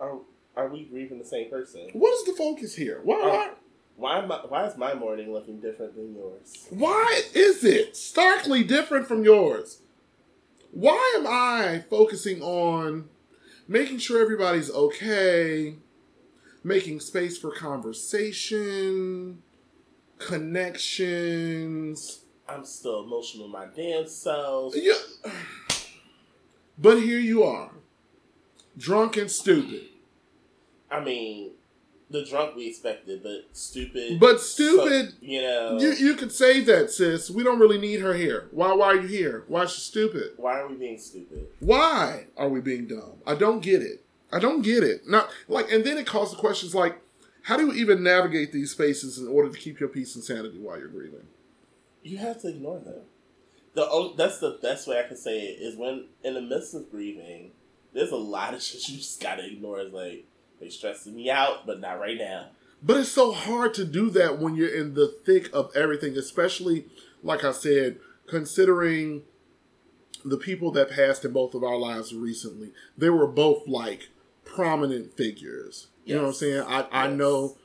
D: Are, are we grieving the same person?
C: What is the focus here? Why? Oh, why,
D: Why am I, why is my morning looking different than yours?
C: why is it starkly different from yours? Why am I focusing on making sure everybody's okay, making space for conversation, connections?
D: I'm still emotional my damn self.
C: Yeah. But here you are, drunk and stupid.
D: I mean, the drunk we expected, but stupid.
C: But stupid-
D: so- you know.
C: You you could save that, sis. We don't really need her here. Why why are you here? Why is she stupid?
D: why are we being stupid?
C: Why are we being dumb? I don't get it. I don't get it. Not like, and then it calls the questions like, how do you even navigate these spaces in order to keep your peace and sanity while you're grieving?
D: You have to ignore them. The only, that's the best way I can say it is when in the midst of grieving, there's a lot of shit you just gotta ignore. It's like they stressing me out, but not right now.
C: But it's so hard to do that when you're in the thick of everything, especially like I said, considering the people that passed in both of our lives recently. They were both like prominent figures. You know what I'm saying? I, I know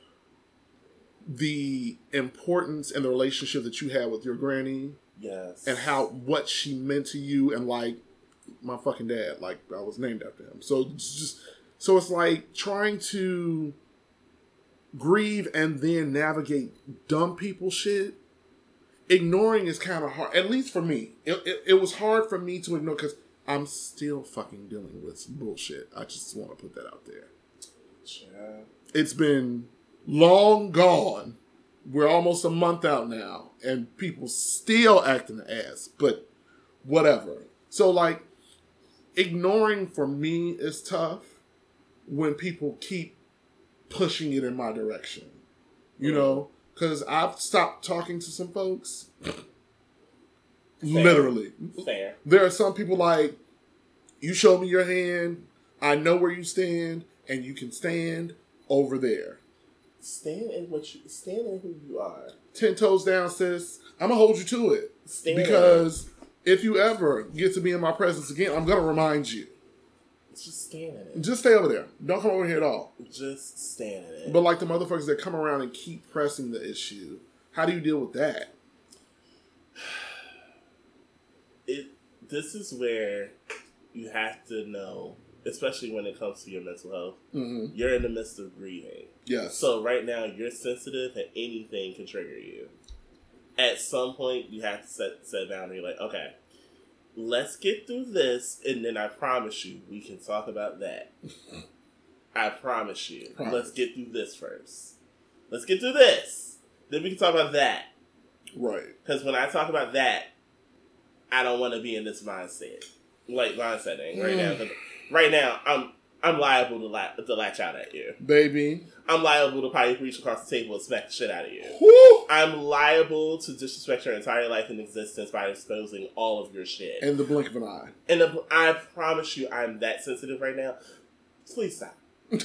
C: the importance and the relationship that you had with your granny
D: Yes.
C: and how what she meant to you and like my fucking dad like i was named after him so just so it's like trying to grieve and then navigate dumb people shit ignoring is kind of hard at least for me it, it, it was hard for me to ignore because i'm still fucking dealing with bullshit i just want to put that out there
D: Sure.
C: it's been long gone. We're almost a month out now, and people still acting the ass. But whatever. So like, ignoring for me is tough when people keep pushing it in my direction. You mm. know, because I've stopped talking to some folks. Literally,
D: Fair.
C: there are some people like you show me your hand i know where you stand and you can stand over there
D: Stand in what you stand in who you are.
C: 10 toes down sis i'm gonna hold you to it
D: Stand
C: because if you ever get to be in my presence again i'm gonna remind you.
D: Just stand in it.
C: just stay over there don't come over here at all
D: Just stand in it.
C: but like the motherfuckers that come around and keep pressing the issue how do you deal with that
D: it this is where you have to know, especially when it comes to your mental health.
C: hmm
D: You're in the midst of grieving.
C: yes
D: So right now you're sensitive and anything can trigger you. At some point you have to set set down a boundary like, okay, let's get through this and then I promise you we can talk about that. I promise you.
C: Promise.
D: Let's get through this first. Let's get through this. Then we can talk about that.
C: right
D: Because when I talk about that, I don't want to be in this mindset, like mindsetting right now. Mm. right now, I'm I'm liable to, la- to latch out at you.
C: baby
D: I'm liable to probably reach across the table and smack the shit out of you.
C: Whew!
D: I'm liable to disrespect your entire life and existence by exposing all of your shit.
C: In the blink of an eye
D: the, I promise you, I'm that sensitive right now. Please stop,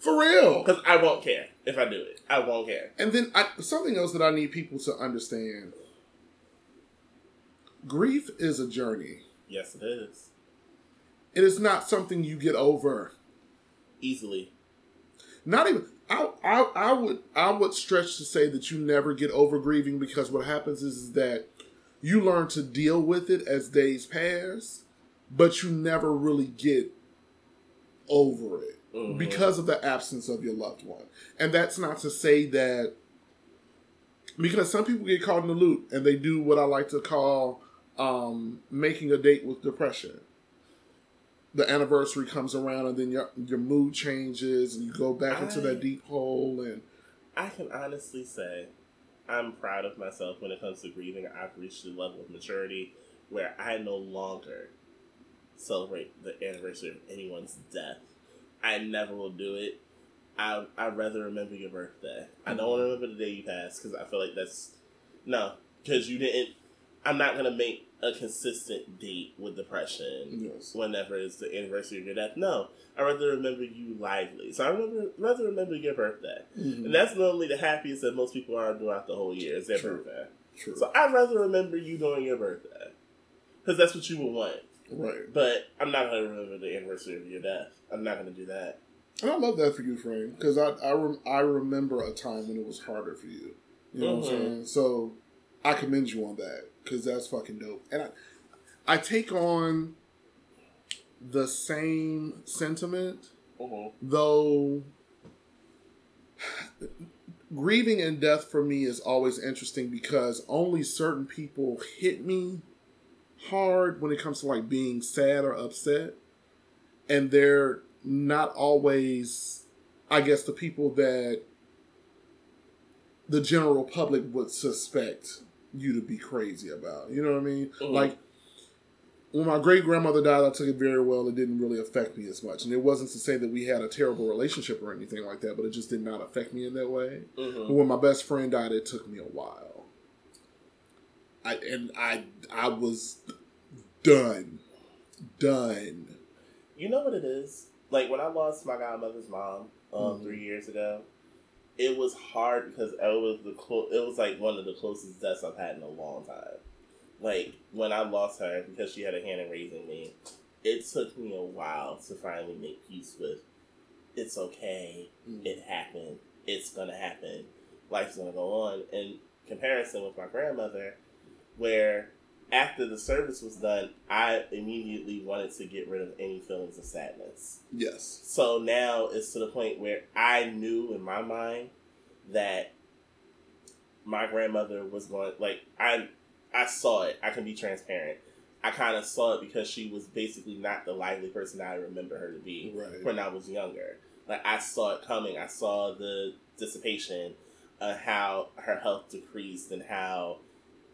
C: for real
D: because I won't care if I do it. I won't care.
C: And then I, something else that I need people to understand: grief is a journey.
D: Yes, it is
C: It is not something you get over.
D: easily.
C: Not even. I, I, I would I would stretch to say that you never get over grieving because what happens is, is that you learn to deal with it as days pass, but you never really get over it
D: Mhm.
C: because of the absence of your loved one. And that's not to say that because some people get caught in the loop and they do what I like to call um, making a date with depression. The anniversary comes around and then your your mood changes and you go back into that deep hole and
D: I can honestly say I'm proud of myself when it comes to grieving. I've reached a level of maturity where I no longer celebrate the anniversary of anyone's death. I never will do it. I I'd rather remember your birthday. I don't want to remember the day you passed because I feel like that's no because you didn't. I'm not gonna make a consistent date with depression
C: Yes.
D: whenever it's the anniversary of your death. No, I rather remember you lively. So I remember rather remember your birthday, and that's normally the happiest that most people are throughout the whole year is their
C: True.
D: birthday.
C: True.
D: So I'd rather remember you during your birthday because that's what you would want.
C: right.
D: But I'm not gonna remember the anniversary of your death. I'm not gonna do that.
C: And I love that for you, Frank, because I I, rem- I remember a time when it was harder for you. You know what I'm
D: Mhm.
C: saying? So I commend you on that because that's fucking dope. And I I take on the same sentiment,
D: Mhm.
C: though. Grieving and death for me is always interesting because only certain people hit me hard when it comes to like being sad or upset and they're not always i guess the people that the general public would suspect you to be crazy about you know what i mean
D: Mhm.
C: like when my great grandmother died i took it very well it didn't really affect me as much and it wasn't to say that we had a terrible relationship or anything like that but it just did not affect me in that way but
D: Mhm.
C: when my best friend died it took me a while i and i i was done done
D: You know what it is? Like when I lost my godmother's mom um,
C: Mhm.
D: three years ago, it was hard because it was the clo- it was like one of the closest deaths I've had in a long time. Like when I lost her because she had a hand in raising me, it took me a while to finally make peace with. It's okay.
C: Mm.
D: It happened. It's gonna happen. Life's gonna go on. In comparison with my grandmother, where after the service was done, I immediately wanted to get rid of any feelings of sadness.
C: yes
D: So now it's to the point where I knew in my mind that my grandmother was going like I I saw it. I can be transparent. I kind of saw it because she was basically not the lively person I remember her to be
C: Right.
D: when I was younger. Like I saw it coming. I saw the dissipation, uh, how her health decreased, and how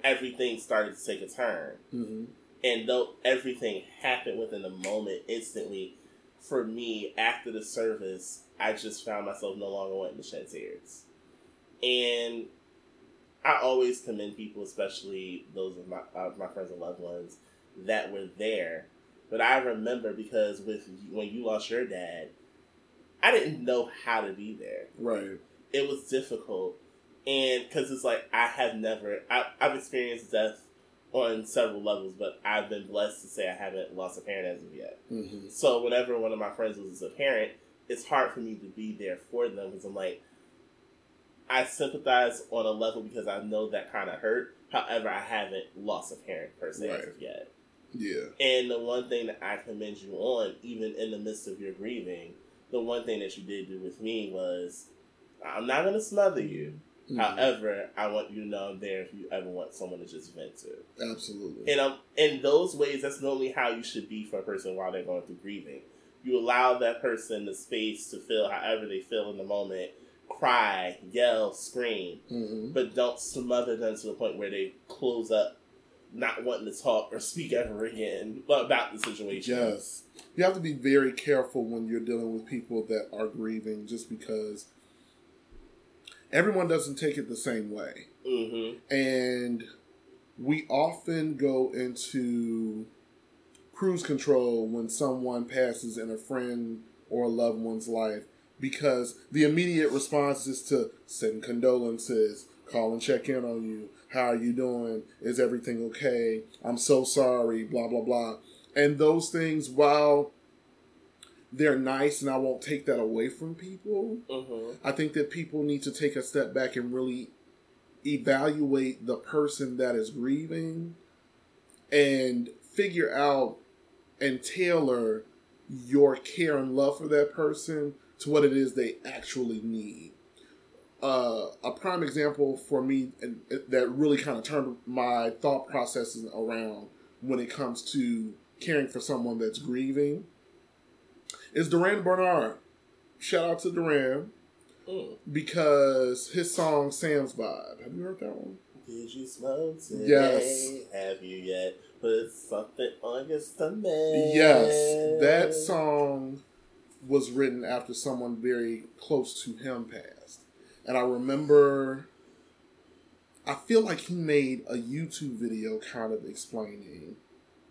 D: everything started to take a turn.
C: hmm
D: And though everything happened within a moment, instantly, for me, after the service, I just found myself no longer wanting to shed tears. And I always commend people, especially those of my uh, my friends and loved ones, that were there. But I remember because with when you lost your dad, I didn't know how to be there
C: right
D: it was difficult and because it's like i have never I, i've experienced death on several levels but i've been blessed to say i haven't lost a parent as of yet.
C: Hmm
D: so whenever one of my friends loses a parent it's hard for me to be there for them because i'm like i sympathize on a level because i know that kind of hurt. However i haven't lost a parent per se as of yet.
C: Yeah.
D: And the one thing that I commend you on, even in the midst of your grieving, the one thing that you did do with me was, I'm not going to smother you.
C: Mhm.
D: However, I want you to know I'm there if you ever want someone to just vent to.
C: absolutely
D: And um, in those ways, that's normally how you should be for a person while they're going through grieving. You allow that person the space to feel however they feel in the moment, cry, yell, scream,
C: hmm
D: but don't smother them to the point where they close up, not wanting to talk or speak ever again about the situation.
C: Yes. You have to be very careful when you're dealing with people that are grieving just because everyone doesn't take it the same way.
D: Mm-hmm.
C: And we often go into cruise control when someone passes in a friend or a loved one's life because the immediate response is to send condolences, call and check in on you. How are you doing? Is everything okay? I'm so sorry, blah, blah, blah. And those things, while they're nice and I won't take that away from people,
D: Mm-hmm.
C: I think that people need to take a step back and really evaluate the person that is grieving and figure out and tailor your care and love for that person to what it is they actually need. Uh, a prime example for me and that really kind of turned my thought processes around when it comes to caring for someone that's grieving is Durand Bernarr. Shout out to Durand.
D: Mm.
C: because his song Sam's Vibe. Have you heard that one?
D: Did you smoke today?
C: Yes.
D: Have you yet put something on your stomach?
C: Yes, that song was written after someone very close to him passed. And I remember, I feel like he made a YouTube video kind of explaining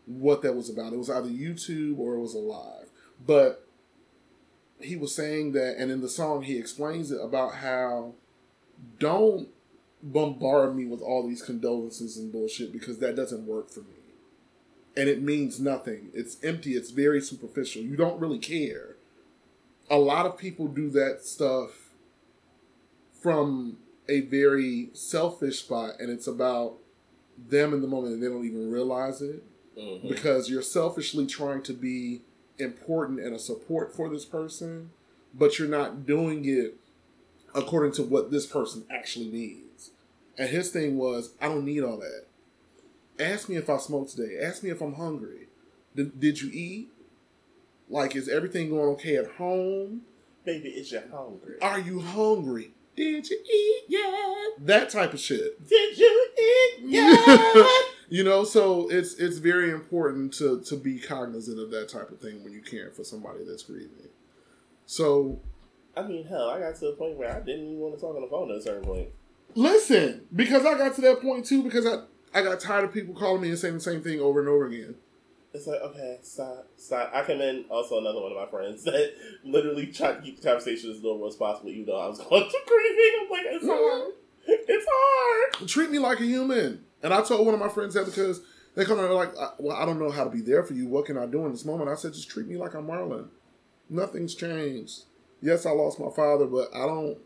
C: what that was about. It was either YouTube or it was a live. But he was saying that, and in the song, he explains it about how don't bombard me with all these condolences and bullshit because that doesn't work for me and it means nothing. It's empty. It's very superficial. You don't really care. A lot of people do that stuff from a very selfish spot, and it's about them in the moment, and they don't even realize it
D: Mhm.
C: because you're selfishly trying to be important and a support for this person, but you're not doing it according to what this person actually needs. And his thing was, I don't need all that. Ask me if I smoke today. Ask me if I'm hungry. Did, did you eat? Like, is everything going okay at home?
D: Baby, is you hungry?
C: Are you hungry? Did you eat yet? That type of shit.
D: Did you eat yet?
C: you know, so it's it's very important to to be cognizant of that type of thing when you're caring for somebody that's grieving. So
D: I mean, hell, I got to the point where I didn't even want to talk on the phone at a certain point.
C: listen, because I got to that point too, because I I got tired of people calling me and saying the same thing over and over again.
D: It's like, okay, stop, stop. I came in, also another one of my friends that literally tried to keep the conversation as normal as possible, even though I was going through grieving. I'm like, it's mm-hmm. hard. It's hard.
C: Treat me like a human. And I told one of my friends that because they come and they're like, "I- well, I don't know how to be there for you. What can I do in this moment? I said, just treat me like I'm Marlon. Nothing's changed. Yes, I lost my father, but I don't.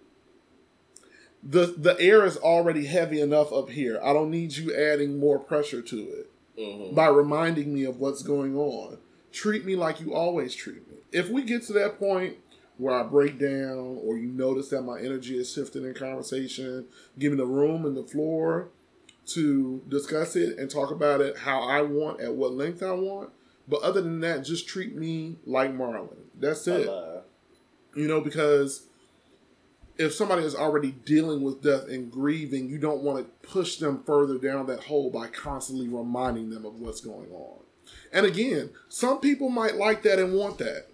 C: The the air is already heavy enough up here. I don't need you adding more pressure to it
D: Mm-hmm.
C: by reminding me of what's going on. Treat me like you always treat me. If we get to that point where I break down or you notice that my energy is shifting in conversation, give me the room and the floor to discuss it and talk about it how I want, at what length I want. But other than that, just treat me like Marlon. That's it. You know, because if somebody is already dealing with death and grieving, you don't want to push them further down that hole by constantly reminding them of what's going on. And again, some people might like that and want that.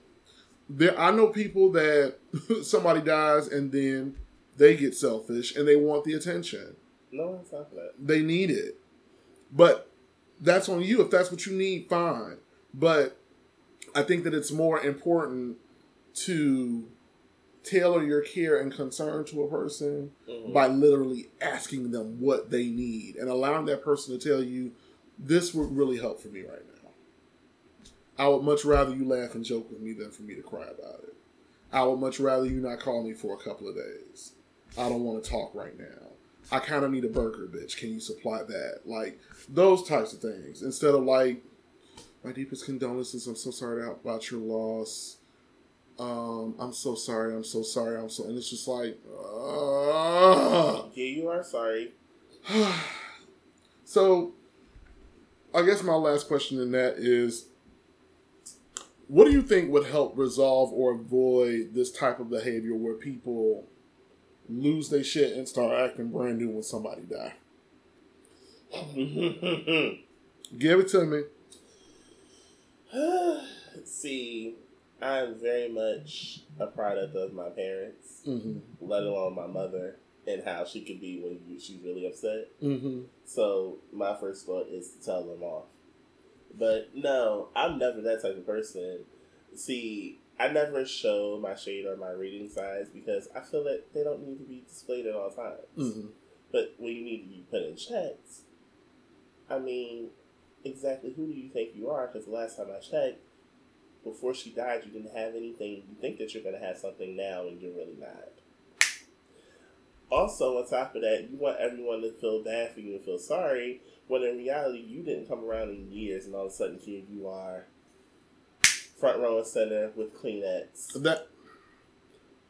C: There, I know people that somebody dies and then they get selfish and they want the attention.
D: no, it's not that.
C: They need it. But that's on you. If that's what you need, fine. But I think that it's more important to tailor your care and concern to a person
D: Mhm.
C: by literally asking them what they need and allowing that person to tell you, this would really help for me right now. I would much rather you laugh and joke with me than for me to cry about it. I would much rather you not call me for a couple of days. I don't want to talk right now. I kind of need a burger, bitch. Can you supply that? Like those types of things instead of like, my deepest condolences. I'm so sorry about your loss. Um, I'm so sorry. I'm so sorry. I'm so, and it's just like, uh,
D: Yeah, you are sorry.
C: so, I guess my last question in that is what do you think would help resolve or avoid this type of behavior where people lose their shit and start acting brand new when somebody die? Give it to me.
D: Let's see, I'm very much a product of my parents,
C: Mm-hmm.
D: let alone my mother, and how she could be when you, she's really upset.
C: Mm-hmm.
D: So my first thought is to tell them off. But no, I'm never that type of person. See, I never show my shade or my reading size because I feel that they don't need to be displayed at all times.
C: Mm-hmm.
D: But when you need to be put in checks, I mean, exactly who do you think you are? Because the last time I checked, before she died, you didn't have anything. You think that you're going to have something now, and you're really not. Also, on top of that, you want everyone to feel bad for you and feel sorry, when in reality, you didn't come around in years, and all of a sudden, here you are, front row and center with Kleenex,
C: That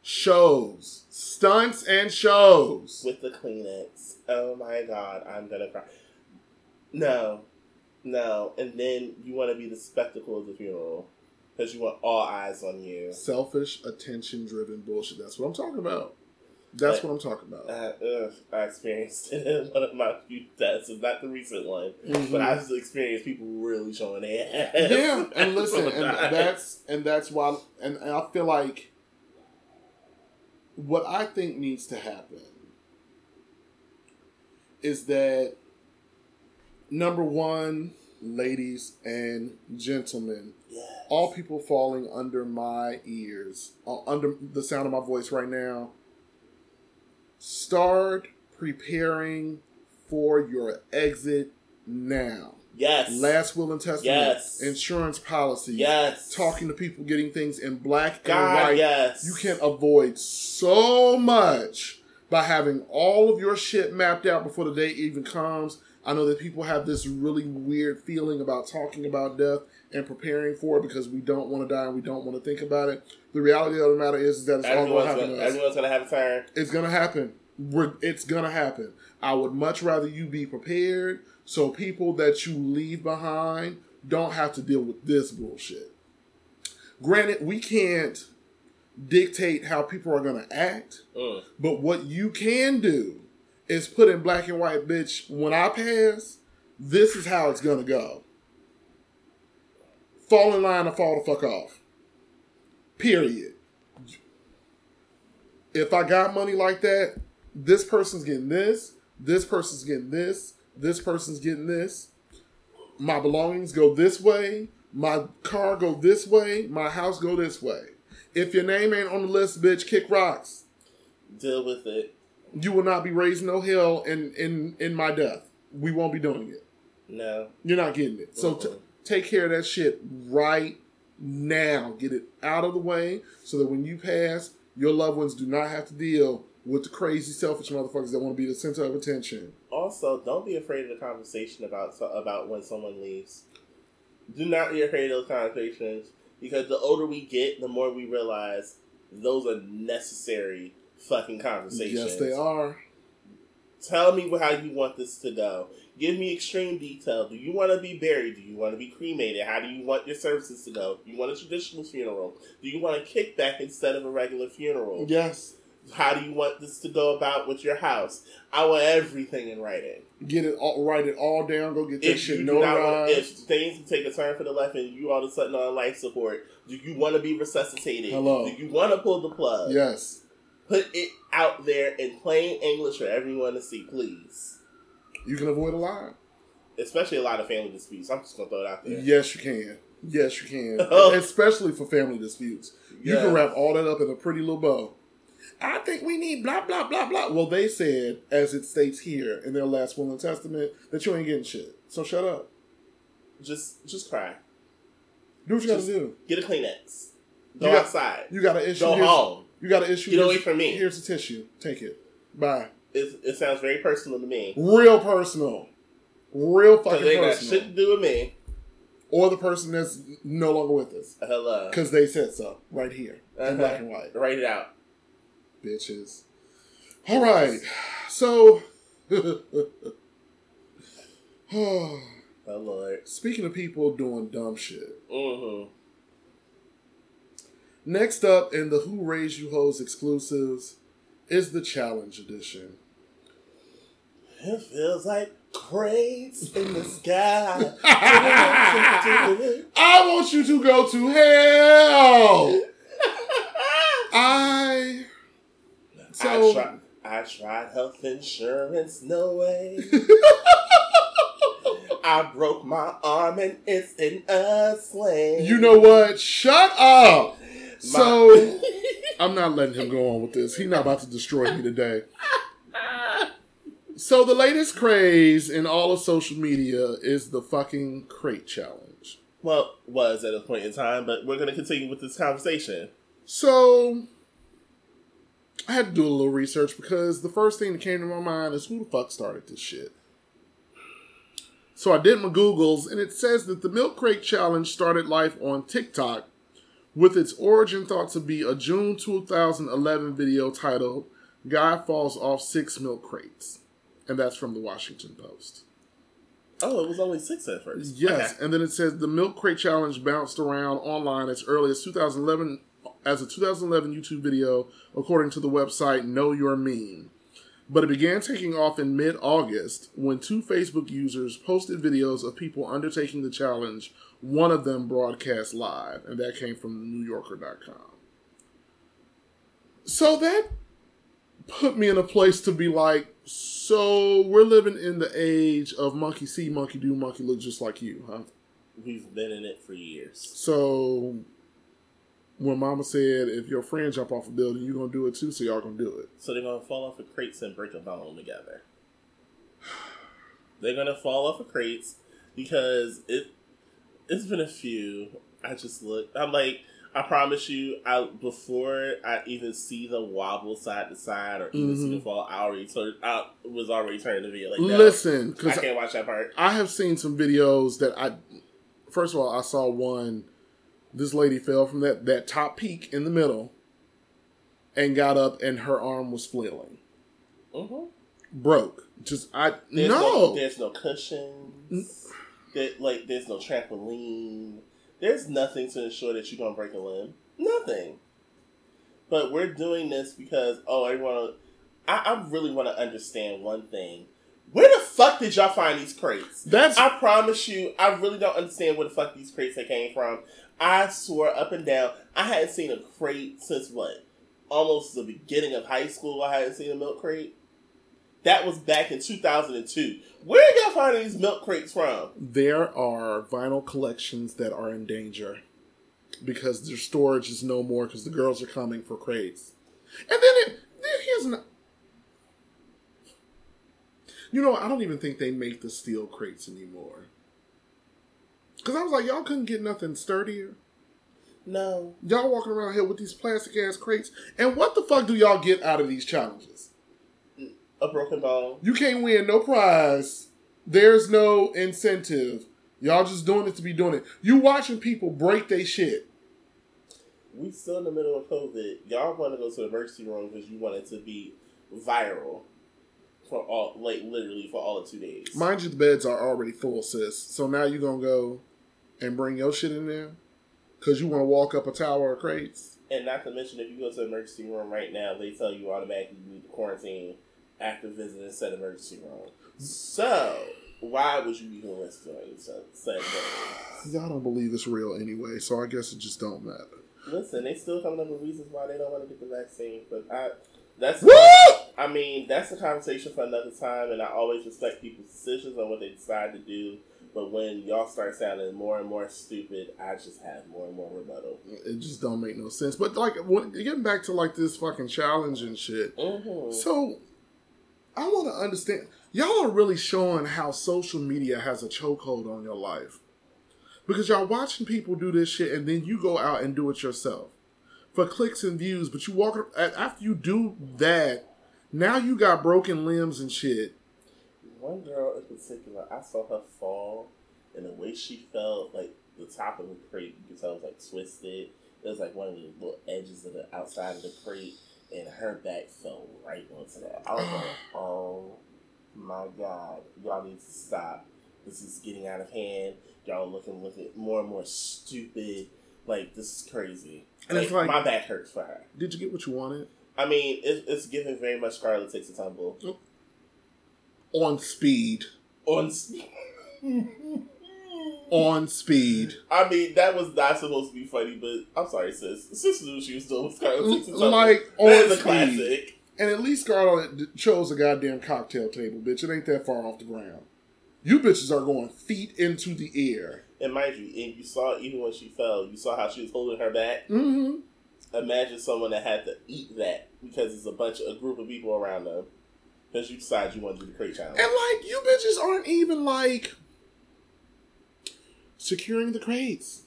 C: shows stunts and shows.
D: with the Kleenex. Oh my god, I'm gonna cry. No, no, and then you want to be the spectacle of the funeral because you want all eyes on you.
C: Selfish, attention-driven bullshit. That's what I'm talking about. That's
D: But-
C: what I'm talking about.
D: Uh, ugh, I experienced it in one of my few deaths. It's not the recent one,
C: Mhm.
D: but I've experienced people really showing their ass.
C: yeah, and listen, and that's and that's why, and, and I feel like what I think needs to happen is that number one, ladies and gentlemen,
D: Yes.
C: all people falling under my ears, uh, under the sound of my voice right now, start preparing for your exit now.
D: Yes.
C: Last will and testament,
D: Yes.
C: insurance policies,
D: Yes.
C: talking to people, getting things in black and white.
D: yes.
C: You can avoid so much by having all of your shit mapped out before the day even comes. I know that people have this really weird feeling about talking about death and preparing for it because we don't want to die and we don't want to think about it. The reality of the matter is, is that it's all going to happen
D: gonna, everyone's gonna have a turn.
C: It's gonna happen. We're, it's gonna happen. I would much rather you be prepared so people that you leave behind don't have to deal with this bullshit. Granted, we can't dictate how people are gonna act,
D: Mm.
C: but what you can do is put in black and white, bitch, when I pass, this is how it's gonna go. Fall in line or fall the fuck off. Period. If I got money like that, this person's getting this, this person's getting this, this person's getting this. My belongings go this way, my car go this way, my house go this way. If your name ain't on the list, bitch, kick rocks
D: Deal with it.
C: You will not be raising no hell in in in my death. We won't be doing it.
D: No.
C: You're not getting it. So t- take care of that shit right now. Get it out of the way so that when you pass, your loved ones do not have to deal with the crazy, selfish motherfuckers that want to be the center of attention.
D: Also, don't be afraid of the conversation about about when someone leaves. Do not be afraid of those conversations because the older we get, the more we realize those are necessary fucking conversations.
C: Yes, they are.
D: Tell me how you want this to go. Give me extreme detail. Do you want to be buried? Do you want to be cremated? How do you want your services to go? Do you want a traditional funeral? Do you want a kickback instead of a regular funeral?
C: Yes.
D: How do you want this to go about with your house? I want everything in writing.
C: Get it all, write it all down. Go get that
D: If
C: shit
D: you do not
C: notarized.
D: if things take a turn for the left and you all of a sudden on life support, do you want to be resuscitated?
C: Hello.
D: Do you want to pull the plug?
C: yes.
D: Put it out there in plain English for everyone to see, please.
C: You can avoid a lot.
D: Especially a lot of family disputes. I'm just gonna throw it out there.
C: Yes, you can. Yes, you can.
D: Oh.
C: Especially for family disputes. You
D: Yeah.
C: can wrap all that up in a pretty little bow. I think we need blah blah blah blah. Well, they said, as it states here in their last will and testament, that you ain't getting shit. So shut up.
D: Just, just cry.
C: Do what you gotta do.
D: Get a Kleenex. Go
C: You got-
D: outside.
C: You got an issue.
D: Go home.
C: You got an issue.
D: Get away from me.
C: Here's the tissue. Take it. Bye.
D: It, it sounds very personal to me.
C: Real personal. Real fucking
D: they got
C: personal.
D: shit to do with me.
C: Or the person that's no longer with us.
D: Hello.
C: Because they said so. Right here. In
D: Uh-huh.
C: black and white.
D: Write it out.
C: bitches. All right, so
D: Oh Lord.
C: speaking of people doing dumb shit,
D: Mm-hmm.
C: Next up in the Who Raised You Hoes exclusives is the Challenge Edition.
D: It feels like crates in the sky.
C: I want you to go to hell. I
D: I,
C: so
D: I tried health insurance, no way. I broke my arm and it's in a sling.
C: you know what? Shut up. So I'm not letting him go on with this. He's not about to destroy me today. So the latest craze in all of social media is the fucking crate challenge.
D: well, was at a point in time, but we're going to continue with this conversation.
C: So I had to do a little research because the first thing that came to my mind is who the fuck started this shit. So I did my Googles and it says that the milk crate challenge started life on TikTok with its origin thought to be a June 2011 video titled Guy Falls Off Six Milk Crates. And that's from the Washington Post.
D: Oh, it was only six at first.
C: Yes,
D: Okay.
C: and then it says the milk crate challenge bounced around online as early as 2011 as a 2011 YouTube video, according to the website Know Your Meme. But it began taking off in mid August when two Facebook users posted videos of people undertaking the challenge, one of them broadcast live, and that came from NewYorker.com. So that put me in a place to be like, so we're living in the age of monkey see, monkey do, monkey look just like you, huh?
D: We've been in it for years.
C: So when mama said if your friend jump off a building, you're gonna do it too, so y'all gonna do it.
D: So they're gonna fall off of crates and break a bone together. They're gonna fall off of crates because it it's been a few. I just look. I'm like, I promise you, I before I even see the wobble side to side or even see the mm-hmm. fall, I already turn, I was already turning the video like, no,
C: Listen,
D: I can't watch that part.
C: I have seen some videos that I. First of all, I saw one. This lady fell from that that top peak in the middle, and got up, and her arm was flailing,
D: hmm
C: broke. Just I
D: There's
C: no.
D: there's no cushions. There, like there's no trampoline. There's nothing to ensure that you're gonna break a limb. Nothing. But we're doing this because oh, everyone. I, I really want to understand one thing. Where the fuck did y'all find these crates?
C: That's
D: I promise you, I really don't understand where the fuck these crates that came from. I swore up and down, I hadn't seen a crate since what? Almost the beginning of high school. I hadn't seen a milk crate. That was back in 2002. Where are y'all finding these milk crates from?
C: there are vinyl collections that are in danger because their storage is no more because the girls are coming for crates. And then it here's an You know, I don't even think they make the steel crates anymore. Cause I was like, y'all couldn't get nothing sturdier.
D: No.
C: Y'all walking around here with these plastic ass crates. And what the fuck do y'all get out of these challenges?
D: Mm, a broken bone.
C: You can't win no prize. There's no incentive. Y'all just doing it to be doing it. You watching people break their shit.
D: We still in the middle of COVID. Y'all want to go to the emergency room because you want it to be viral for all, like literally for all of two days.
C: Mind you, the beds are already full, sis. So now you're gonna go and bring your shit in there because you want to walk up a tower of crates.
D: and not to mention, if you go to the emergency room right now, they tell you automatically you need to quarantine after visiting said emergency room. So why would you even risk doing said said?
C: Y'all don't believe it's real anyway, so I guess it just don't matter.
D: Listen, they still coming up with reasons why they don't want to get the vaccine, but I that's
C: Woo!
D: I mean that's a conversation for another time, and I always respect people's decisions on what they decide to do. But when y'all start sounding more and more stupid, I just have more and more rebuttal.
C: It just don't make no sense. But like, when, getting back to like this fucking challenge and shit.
D: Mm-hmm.
C: So, I want to understand. Y'all are really showing how social media has a chokehold on your life. Because y'all watching people do this shit and then you go out and do it yourself for clicks and views. But you walk after you do that, now you got broken limbs and shit.
D: One girl in particular, I saw her fall, and the way she felt, like the top of the crate, you could tell it was like twisted. It was like one of the little edges of the outside of the crate, and her back fell right onto that. I was like, oh my god, y'all need to stop. This is getting out of hand. Y'all looking looking more and more stupid. Like this is crazy.
C: And it's
D: Like,
C: like-
D: my back hurts for her.
C: Did you get what you wanted?
D: I mean, it, it's giving very much Scarlet takes a tumble.
C: On speed.
D: On. Speed.
C: on speed.
D: I mean, that was not supposed to be funny, but I'm sorry, sis. Sis knew she was doing with Scarlet Takes a Tumble.
C: Like, on
D: that is a
C: speed.
D: classic.
C: And at least Scarlet chose a goddamn cocktail table, bitch. It ain't that far off the ground. You bitches are going feet into the air.
D: And mind you, and you saw even when she fell, you saw how she was holding her back.
C: Mm-hmm.
D: Imagine someone that had to eat that because it's a bunch of a group of people around them. Because you decide you want to do the crate challenge.
C: And like, you bitches aren't even like securing the crates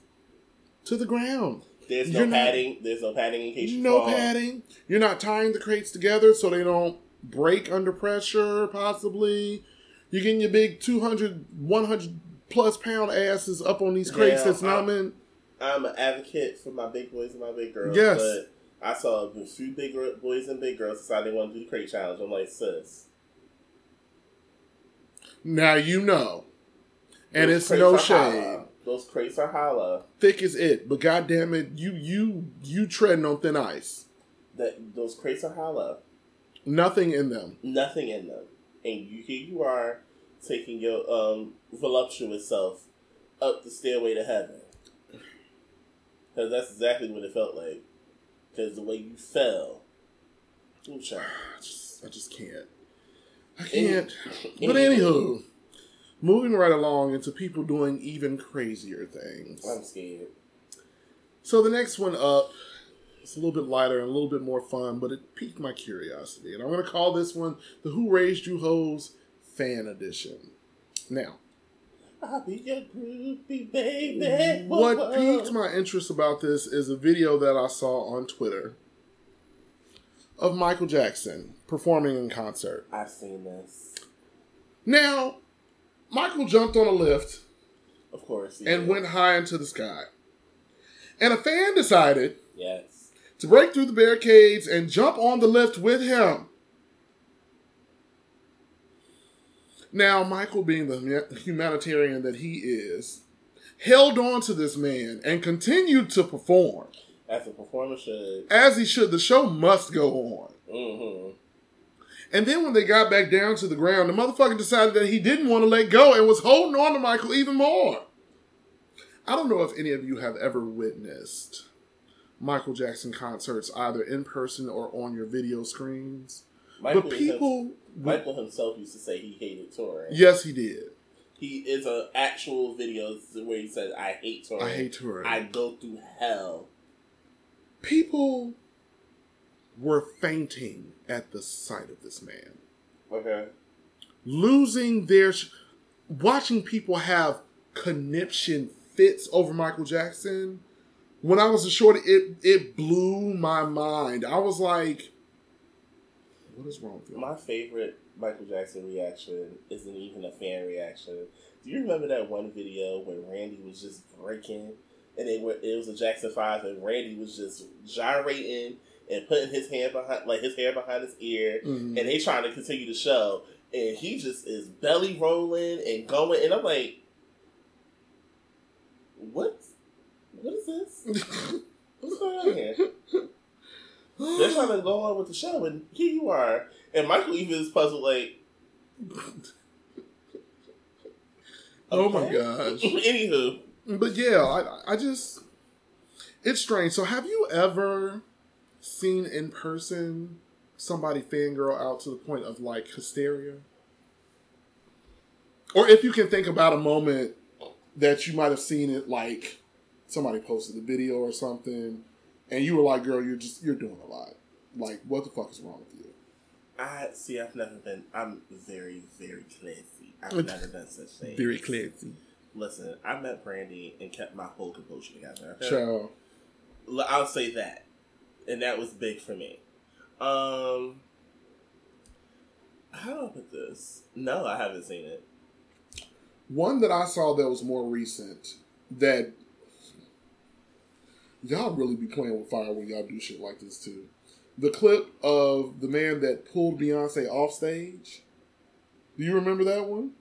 C: to the ground.
D: There's no
C: you're not-
D: padding. There's no padding in case you
C: No
D: fall.
C: padding. You're not tying the crates together so they don't break under pressure, possibly. You're getting your big 200, 100 plus pound asses up on these crates
D: Yeah,
C: that's not meant.
D: I'm an advocate for my big boys and my big girls.
C: Yes.
D: But I saw a few big boys and big girls decide they want to do the crate challenge. I'm like, sis.
C: Now you know. And
D: those
C: it's no shade.
D: hollow. Those crates are hollow.
C: thick as it. But goddamn it, you you you treading on thin ice.
D: That those crates are hollow.
C: Nothing in them.
D: Nothing in them. And you here you are taking your um voluptuous self up the stairway to heaven. Because that's exactly what it felt like. Because the way you fell. Ooh, child.
C: I just I just can't. I can't.
D: Any-
C: But anywho, moving right along into people doing even crazier things.
D: I'm scared.
C: So the next one up, it's a little bit lighter and a little bit more fun, but it piqued my curiosity, and I'm going to call this one the "Who Raised You Hoes" fan edition. Now,
D: I'll be your groupie. Whoa,
C: what
D: whoa.
C: piqued my interest about this is a video that I saw on Twitter of Michael Jackson performing in concert.
D: I've seen this.
C: Now, Michael jumped on a lift
D: Of course.
C: and
D: yeah.
C: went high into the sky. And a fan decided
D: Yes.
C: to break through the barricades and jump on the lift with him. Now, Michael, being the humanitarian that he is, held on to this man and continued to perform.
D: As a performer should.
C: As he should. The show must go on.
D: Mm-hmm.
C: And then when they got back down to the ground, the motherfucker decided that he didn't want to let go and was holding on to Michael even more. I don't know if any of you have ever witnessed Michael Jackson concerts either in person or on your video screens.
D: Michael,
C: but people,
D: Michael himself used to say he hated touring.
C: yes, he did.
D: He is an actual video where he says, "I hate touring.
C: I hate touring.
D: I go through hell."
C: People were fainting at the sight of this man,
D: Okay.
C: losing their, sh- watching people have conniption fits over Michael Jackson. When I was a shorty, it it blew my mind. I was like, "What is wrong with you?"
D: My favorite Michael Jackson reaction isn't even a fan reaction. Do you remember that one video when Randy was just breaking and they were it was a Jackson Five and Randy was just gyrating and putting his hand behind like his hair behind his ear
C: Mhm.
D: and they trying to continue the show and he just is belly rolling and going and I'm like what what is this? What's going on here? They're trying to go on with the show, and here you are. And Michael even is puzzled, like,
C: oh my gosh!
D: Anywho,
C: But yeah, I, I just it's strange. So have you ever seen in person somebody fangirl out to the point of like hysteria? Or if you can think about a moment that you might have seen it like somebody posted a video or something and you were like, girl, you're just you're doing a lot. Like, what the fuck is wrong with you?
D: I see. I've never been. I'm very, very classy. I've never done such things.
C: Very classy.
D: Listen, I met Brandy and kept my whole composure together. okay?
C: Child.
D: L- I'll say that, and that was big for me. Um, how do I put this? No, I haven't seen it.
C: One that I saw that was more recent that y'all really be playing with fire when y'all do shit like this too. The clip of the man that pulled Beyonce off stage. Do you remember that one?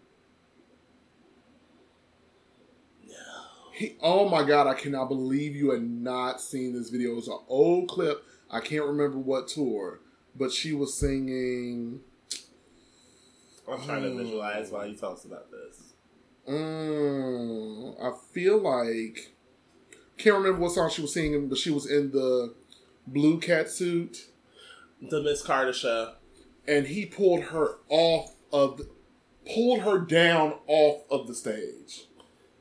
D: No.
C: He, oh my god, I cannot believe you had not seen this video. It was an old clip. I can't remember what tour, but she was singing.
D: I'm trying to
C: Oh.
D: visualize while he talks about this.
C: Mm, I feel like can't remember what song she was singing, but she was in the blue cat suit,
D: The Miss Carter show.
C: and he pulled her off of, the, pulled her down off of the stage.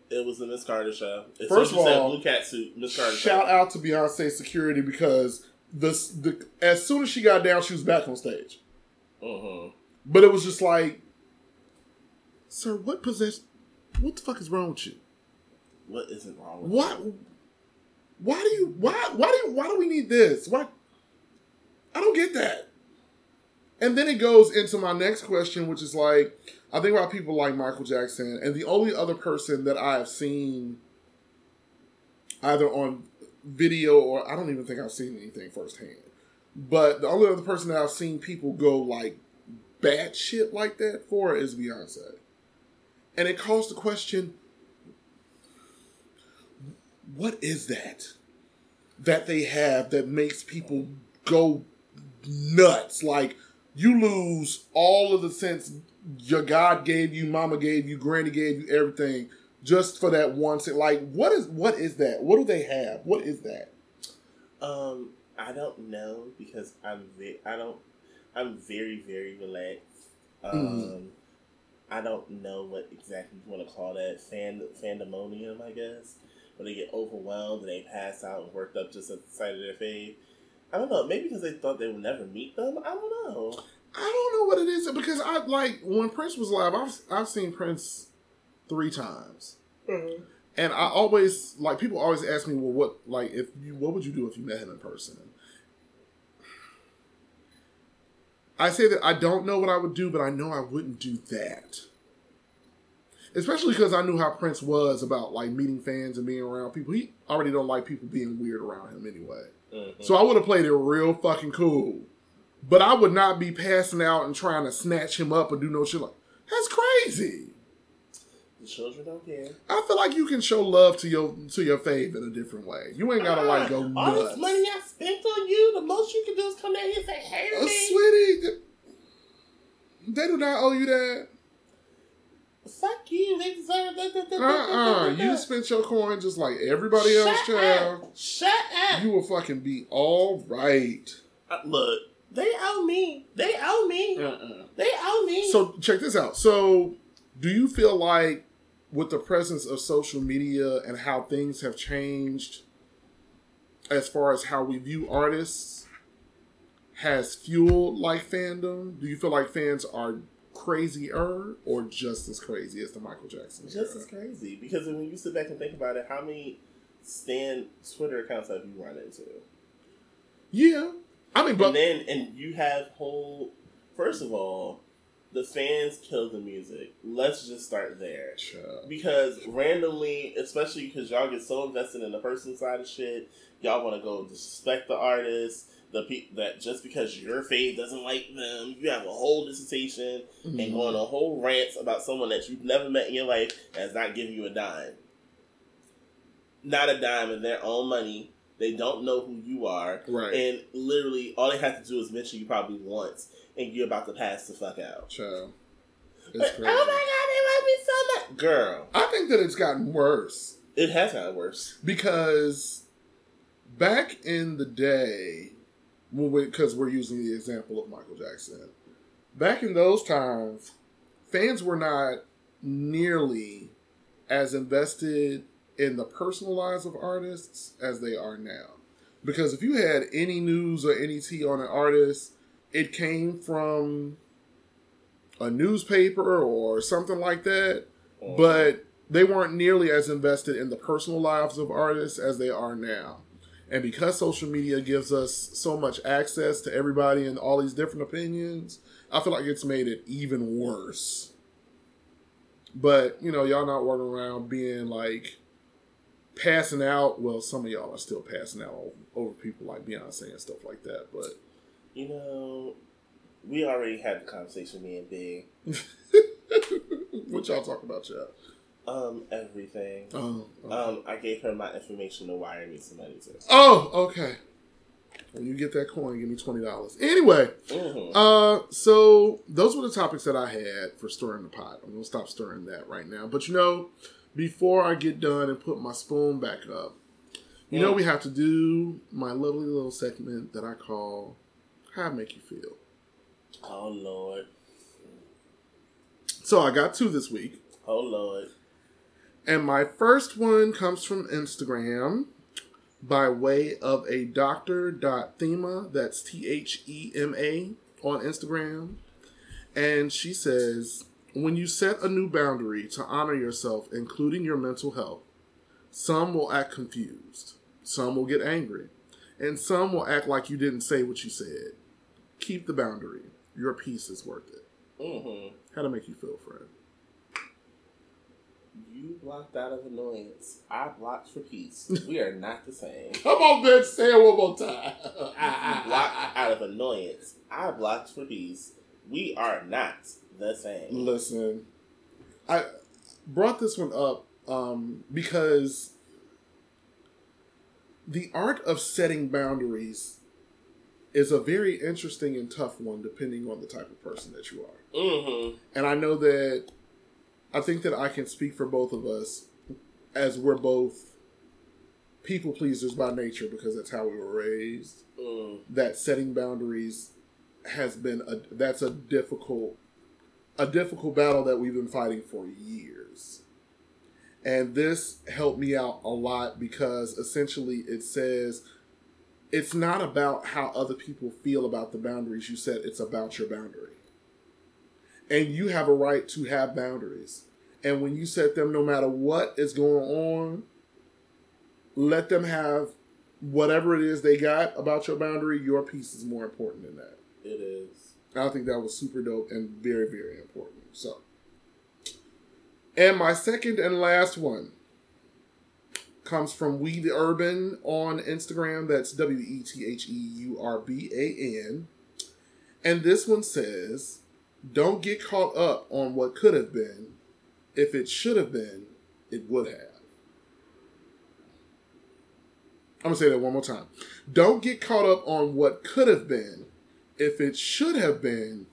D: It was the Miss Carter show. As
C: First of
D: you
C: all,
D: blue cat suit, Miss Carter
C: Shout
D: show.
C: out to Beyonce security because the the as soon as she got down, she was back on stage.
D: Mm-hmm.
C: But it was just like, sir, what possess? What the fuck is wrong with you?
D: What isn't wrong with
C: Why? Why do you? Why? Why do you? Why do we need this? Why? I don't get that. And then it goes into my next question, which is like, I think about people like Michael Jackson, and the only other person that I have seen either on video or I don't even think I've seen anything firsthand. But the only other person that I've seen people go like bad shit like that for is Beyonce. And it calls the question what is that that they have that makes people go nuts? Like you lose all of the sense your God gave you, Mama gave you, Granny gave you, everything just for that one. se- Like what is what is that? What do they have? What is that?
D: Um, I don't know because I'm very, I don't, I'm very, very relaxed. Um,
C: Mhm.
D: I don't know what exactly you want to call that fan fandemonium, I guess. When they get overwhelmed and they pass out and worked up just at the sight of their fave. I don't know. Maybe because they thought they would never meet them. I don't know.
C: I don't know what it is because I like when Prince was live. I've I've seen Prince three times. Mm-hmm. And I always like people always ask me, well, what like if you what would you do if you met him in person? I say that I don't know what I would do, but I know I wouldn't do that. Especially because I knew how Prince was about like meeting fans and being around people. He already don't like people being weird around him anyway.
D: Mhm.
C: So I would have played it real fucking cool. But I would not be passing out and trying to snatch him up or do no shit like that's crazy.
D: the children don't care.
C: I feel like you can show love to your to your fave in a different way. You ain't gotta like go
D: Ah, All
C: nuts.
D: this money I spent on you, the most you can do is come down here and say, "Hey,
C: Uh,
D: me."
C: sweetie, they do not owe you that.
D: Fuck you. They deserve that.
C: Uh uh You spent your coin just like everybody else,
D: Shut
C: child.
D: up. Shut up.
C: You will fucking be all right.
D: Uh, look, they owe me. They owe me.
C: Uh-uh.
D: They owe me.
C: So check this out. So, do you feel like with the presence of social media and how things have changed as far as how we view artists has fueled like fandom? Do you feel like fans are crazier or just as crazy as the Michael Jackson?
D: just
C: era?
D: as crazy because when you sit back and think about it, how many Stan Twitter accounts have you run into?
C: Yeah. I mean, but
D: and then and you have whole. First of all, the fans kill the music. Let's just start there.
C: Child.
D: Because randomly, especially because y'all get so invested in the person side of shit, y'all want to go disrespect the artist. The pe- that just because your fave doesn't like them, you have a whole dissertation and
C: Mhm.
D: going on a whole rant about someone that you've never met in your life that's not giving you a dime. Not a dime of their own money. They don't know who you are.
C: Right.
D: And literally, all they have to do is mention you probably once, and you're about to pass the fuck out.
C: Child. It's
D: Like,
C: crazy.
D: oh my god, they love me so much. Girl,
C: I think that it's gotten worse.
D: it has gotten worse.
C: because back in the day, because we're using the example of Michael Jackson, back in those times, fans were not nearly as invested in the personal lives of artists as they are now. Because if you had any news or any tea on an artist, it came from a newspaper or something like that but they weren't nearly as invested in the personal lives of artists as they are now. And because social media gives us so much access to everybody and all these different opinions, I feel like it's made it even worse. But, you know, y'all not walking around being like passing out. Well, some of y'all are still passing out over, people like Beyonce and stuff like that. But
D: You know, we already had the conversation, me and Big.
C: what y'all talk about, y'all?
D: Um, everything.
C: Oh, okay.
D: Um, I gave her my information to wire me some money to.
C: Oh, okay. When you get that coin, give me twenty dollars. Anyway,
D: Mm-hmm.
C: uh, so those were the topics that I had for stirring the pot. I'm gonna stop stirring that right now. But you know, before I get done and put my spoon back up, you know
D: Mm.
C: we have to do my lovely little segment that I call "How I Make You Feel."
D: Oh Lord.
C: So I got two this week.
D: Oh Lord.
C: And my first one comes from Instagram by way of a doctor.thema. That's T H E M A on Instagram. And she says, when you set a new boundary to honor yourself, including your mental health, some will act confused, some will get angry, and some will act like you didn't say what you said. Keep the boundary. Your peace is worth it.
D: Mm-hmm.
C: How to make you feel, friend?
D: You blocked out of annoyance. I blocked for peace. We are not the same.
C: Come on, bitch. Say it one more time.
D: You blocked out of annoyance. I blocked for peace. We are not the same.
C: Listen, I brought this one up um, because the art of setting boundaries is a very interesting and tough one depending on the type of person that you are.
D: Mm-hmm.
C: And I know that I think that I can speak for both of us as we're both people pleasers by nature because that's how we were raised.
D: Mm.
C: That setting boundaries has been a that's a difficult a difficult battle that we've been fighting for years. And this helped me out a lot because essentially it says it's not about how other people feel about the boundaries you set, it's about your boundary. And you have a right to have boundaries. And when you set them, no matter what is going on, let them have whatever it is they got about your boundary. Your peace is more important than that.
D: It is.
C: I think that was super dope and very, very important. So, and my second and last one comes from We the Urban on Instagram. That's W E T H E U R B A N. And this one says, Don't get caught up on what could have been. If it should have been, it would have. I'm going to say that one more time. Don't get caught up on what could have been. If it should have been,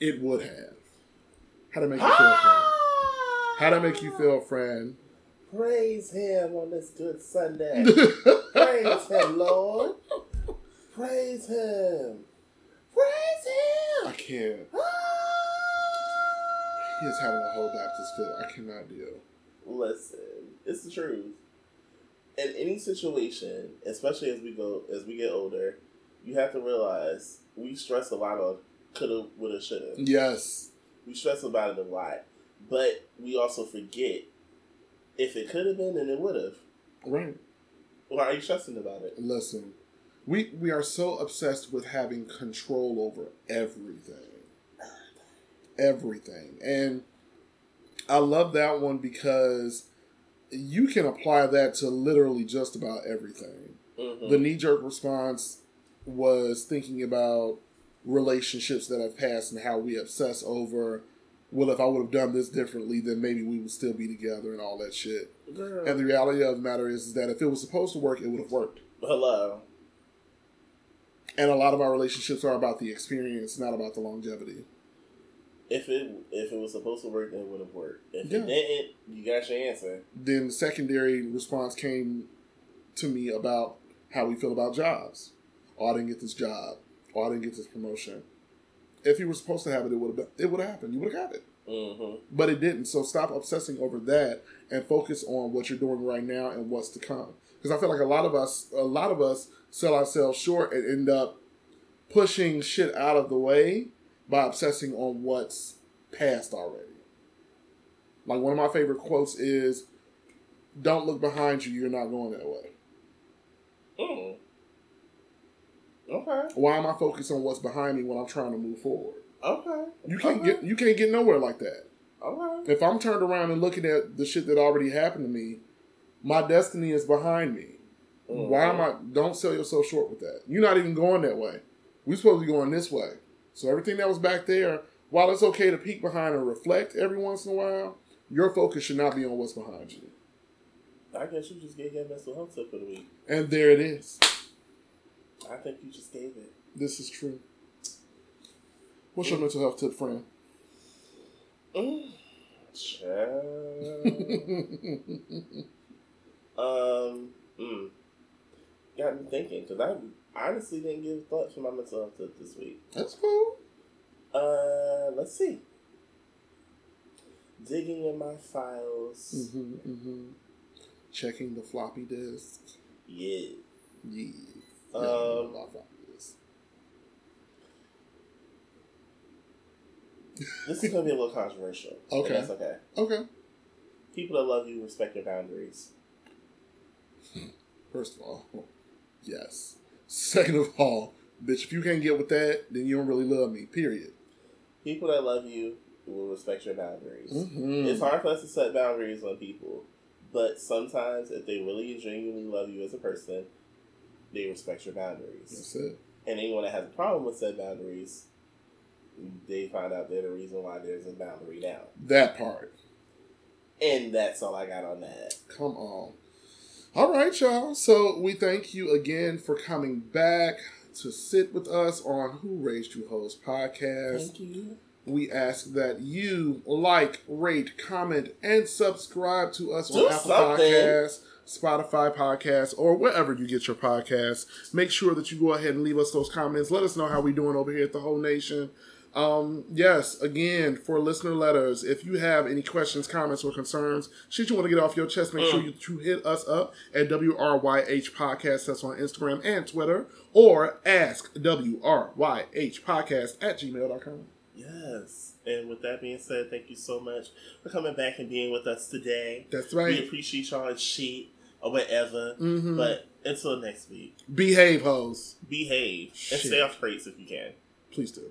C: it would have. How to make you feel, friend? Ah! How to make you feel, friend?
D: Praise him on this good Sunday. Praise him, Lord. Praise him. Praise Him.
C: I can't. Ah! He is having a whole Baptist fit. I cannot deal.
D: Listen, it's the truth. In any situation, especially as we go as we get older, you have to realize we stress a lot on coulda, woulda, shoulda.
C: Yes.
D: We stress about it a lot, but we also forget if it could have been, and it would have.
C: Right.
D: Why are you stressing about it?
C: Listen, we we are so obsessed with having control over everything. Everything. And I love that one because you can apply that to literally just about everything.
D: Mhm.
C: The knee jerk response was thinking about relationships that have passed and how we obsess over, well, if I would have done this differently, then maybe we would still be together and all that shit.
D: Girl.
C: And the reality of the matter is, is that if it was supposed to work, it would have worked.
D: Hello.
C: And a lot of our relationships are about the experience, not about the longevity.
D: If it if it was supposed to work, then it would have worked. If
C: Yeah.
D: it didn't, you got your answer.
C: Then the secondary response came to me about how we feel about jobs. Oh, I didn't get this job. Oh, I didn't get this promotion. If you were supposed to have it, it would have it would have happened. You would have got it.
D: Mm-hmm.
C: But it didn't. So stop obsessing over that and focus on what you're doing right now and what's to come. Because I feel like a lot of us, a lot of us sell ourselves short and end up pushing shit out of the way by obsessing on what's past already. Like one of my favorite quotes is, "Don't look behind you. You're not going that way."
D: Mm. Okay.
C: Why am I focused on what's behind me when I'm trying to move forward?
D: Okay.
C: You can't
D: okay.
C: get you can't get nowhere like that.
D: Okay.
C: If I'm turned around and looking at the shit that already happened to me, my destiny is behind me.
D: Mhm.
C: Why am I? Don't sell yourself short with that. You're not even going that way. We're supposed to be going this way. So everything that was back there, while it's okay to peek behind and reflect every once in a while, your focus should not be on what's behind you.
D: I guess you just gave your mental health tip for the week.
C: And there it is.
D: I think you just gave it.
C: This is true. What's your mental health tip, friend?
D: Mm. Um. Mm. Got me thinking because I honestly didn't give thought to my mental health tip this week.
C: That's cool.
D: Uh, let's see. Digging in my files.
C: hmm hmm Checking the floppy disk.
D: Yeah.
C: Yeah.
D: Um,
C: Yeah, I know about floppy disk.
D: This is gonna be a little controversial.
C: Okay.
D: That's okay.
C: Okay.
D: People that love you respect your boundaries.
C: First of all, yes. Second of all, bitch, if you can't get with that, then you don't really love me. Period.
D: People that love you will respect your boundaries.
C: Mhm.
D: It's hard for us to set boundaries on people, but sometimes if they really genuinely love you as a person, they respect your boundaries.
C: That's it.
D: And anyone that has a problem with said boundaries, they find out they're the reason why there's a boundary now.
C: That part.
D: And that's all I got on that.
C: Come on. All right, y'all. So we thank you again for coming back to sit with us on Who Raised You Hoes podcast.
D: Thank you.
C: We ask that you like, rate, comment, and subscribe to us
D: Do
C: on Apple
D: something.
C: Podcasts, Spotify Podcasts, or wherever you get your podcasts. Make sure that you go ahead and leave us those comments. Let us know how we're doing over here at the whole nation. Um, yes, again, for listener letters, if you have any questions, comments, or concerns, shit you want to get off your chest, make sure you, you hit us up at WRYH Podcast. That's on Instagram and Twitter, or ask WRYH Podcast at gmail.com.
D: Yes. And with that being said, thank you so much for coming back and being with us today.
C: That's right.
D: We appreciate y'all and shit or whatever.
C: Mhm.
D: But until next week,
C: Behave, hoes.
D: behave and
C: Shit.
D: stay off crates if you can.
C: Please do.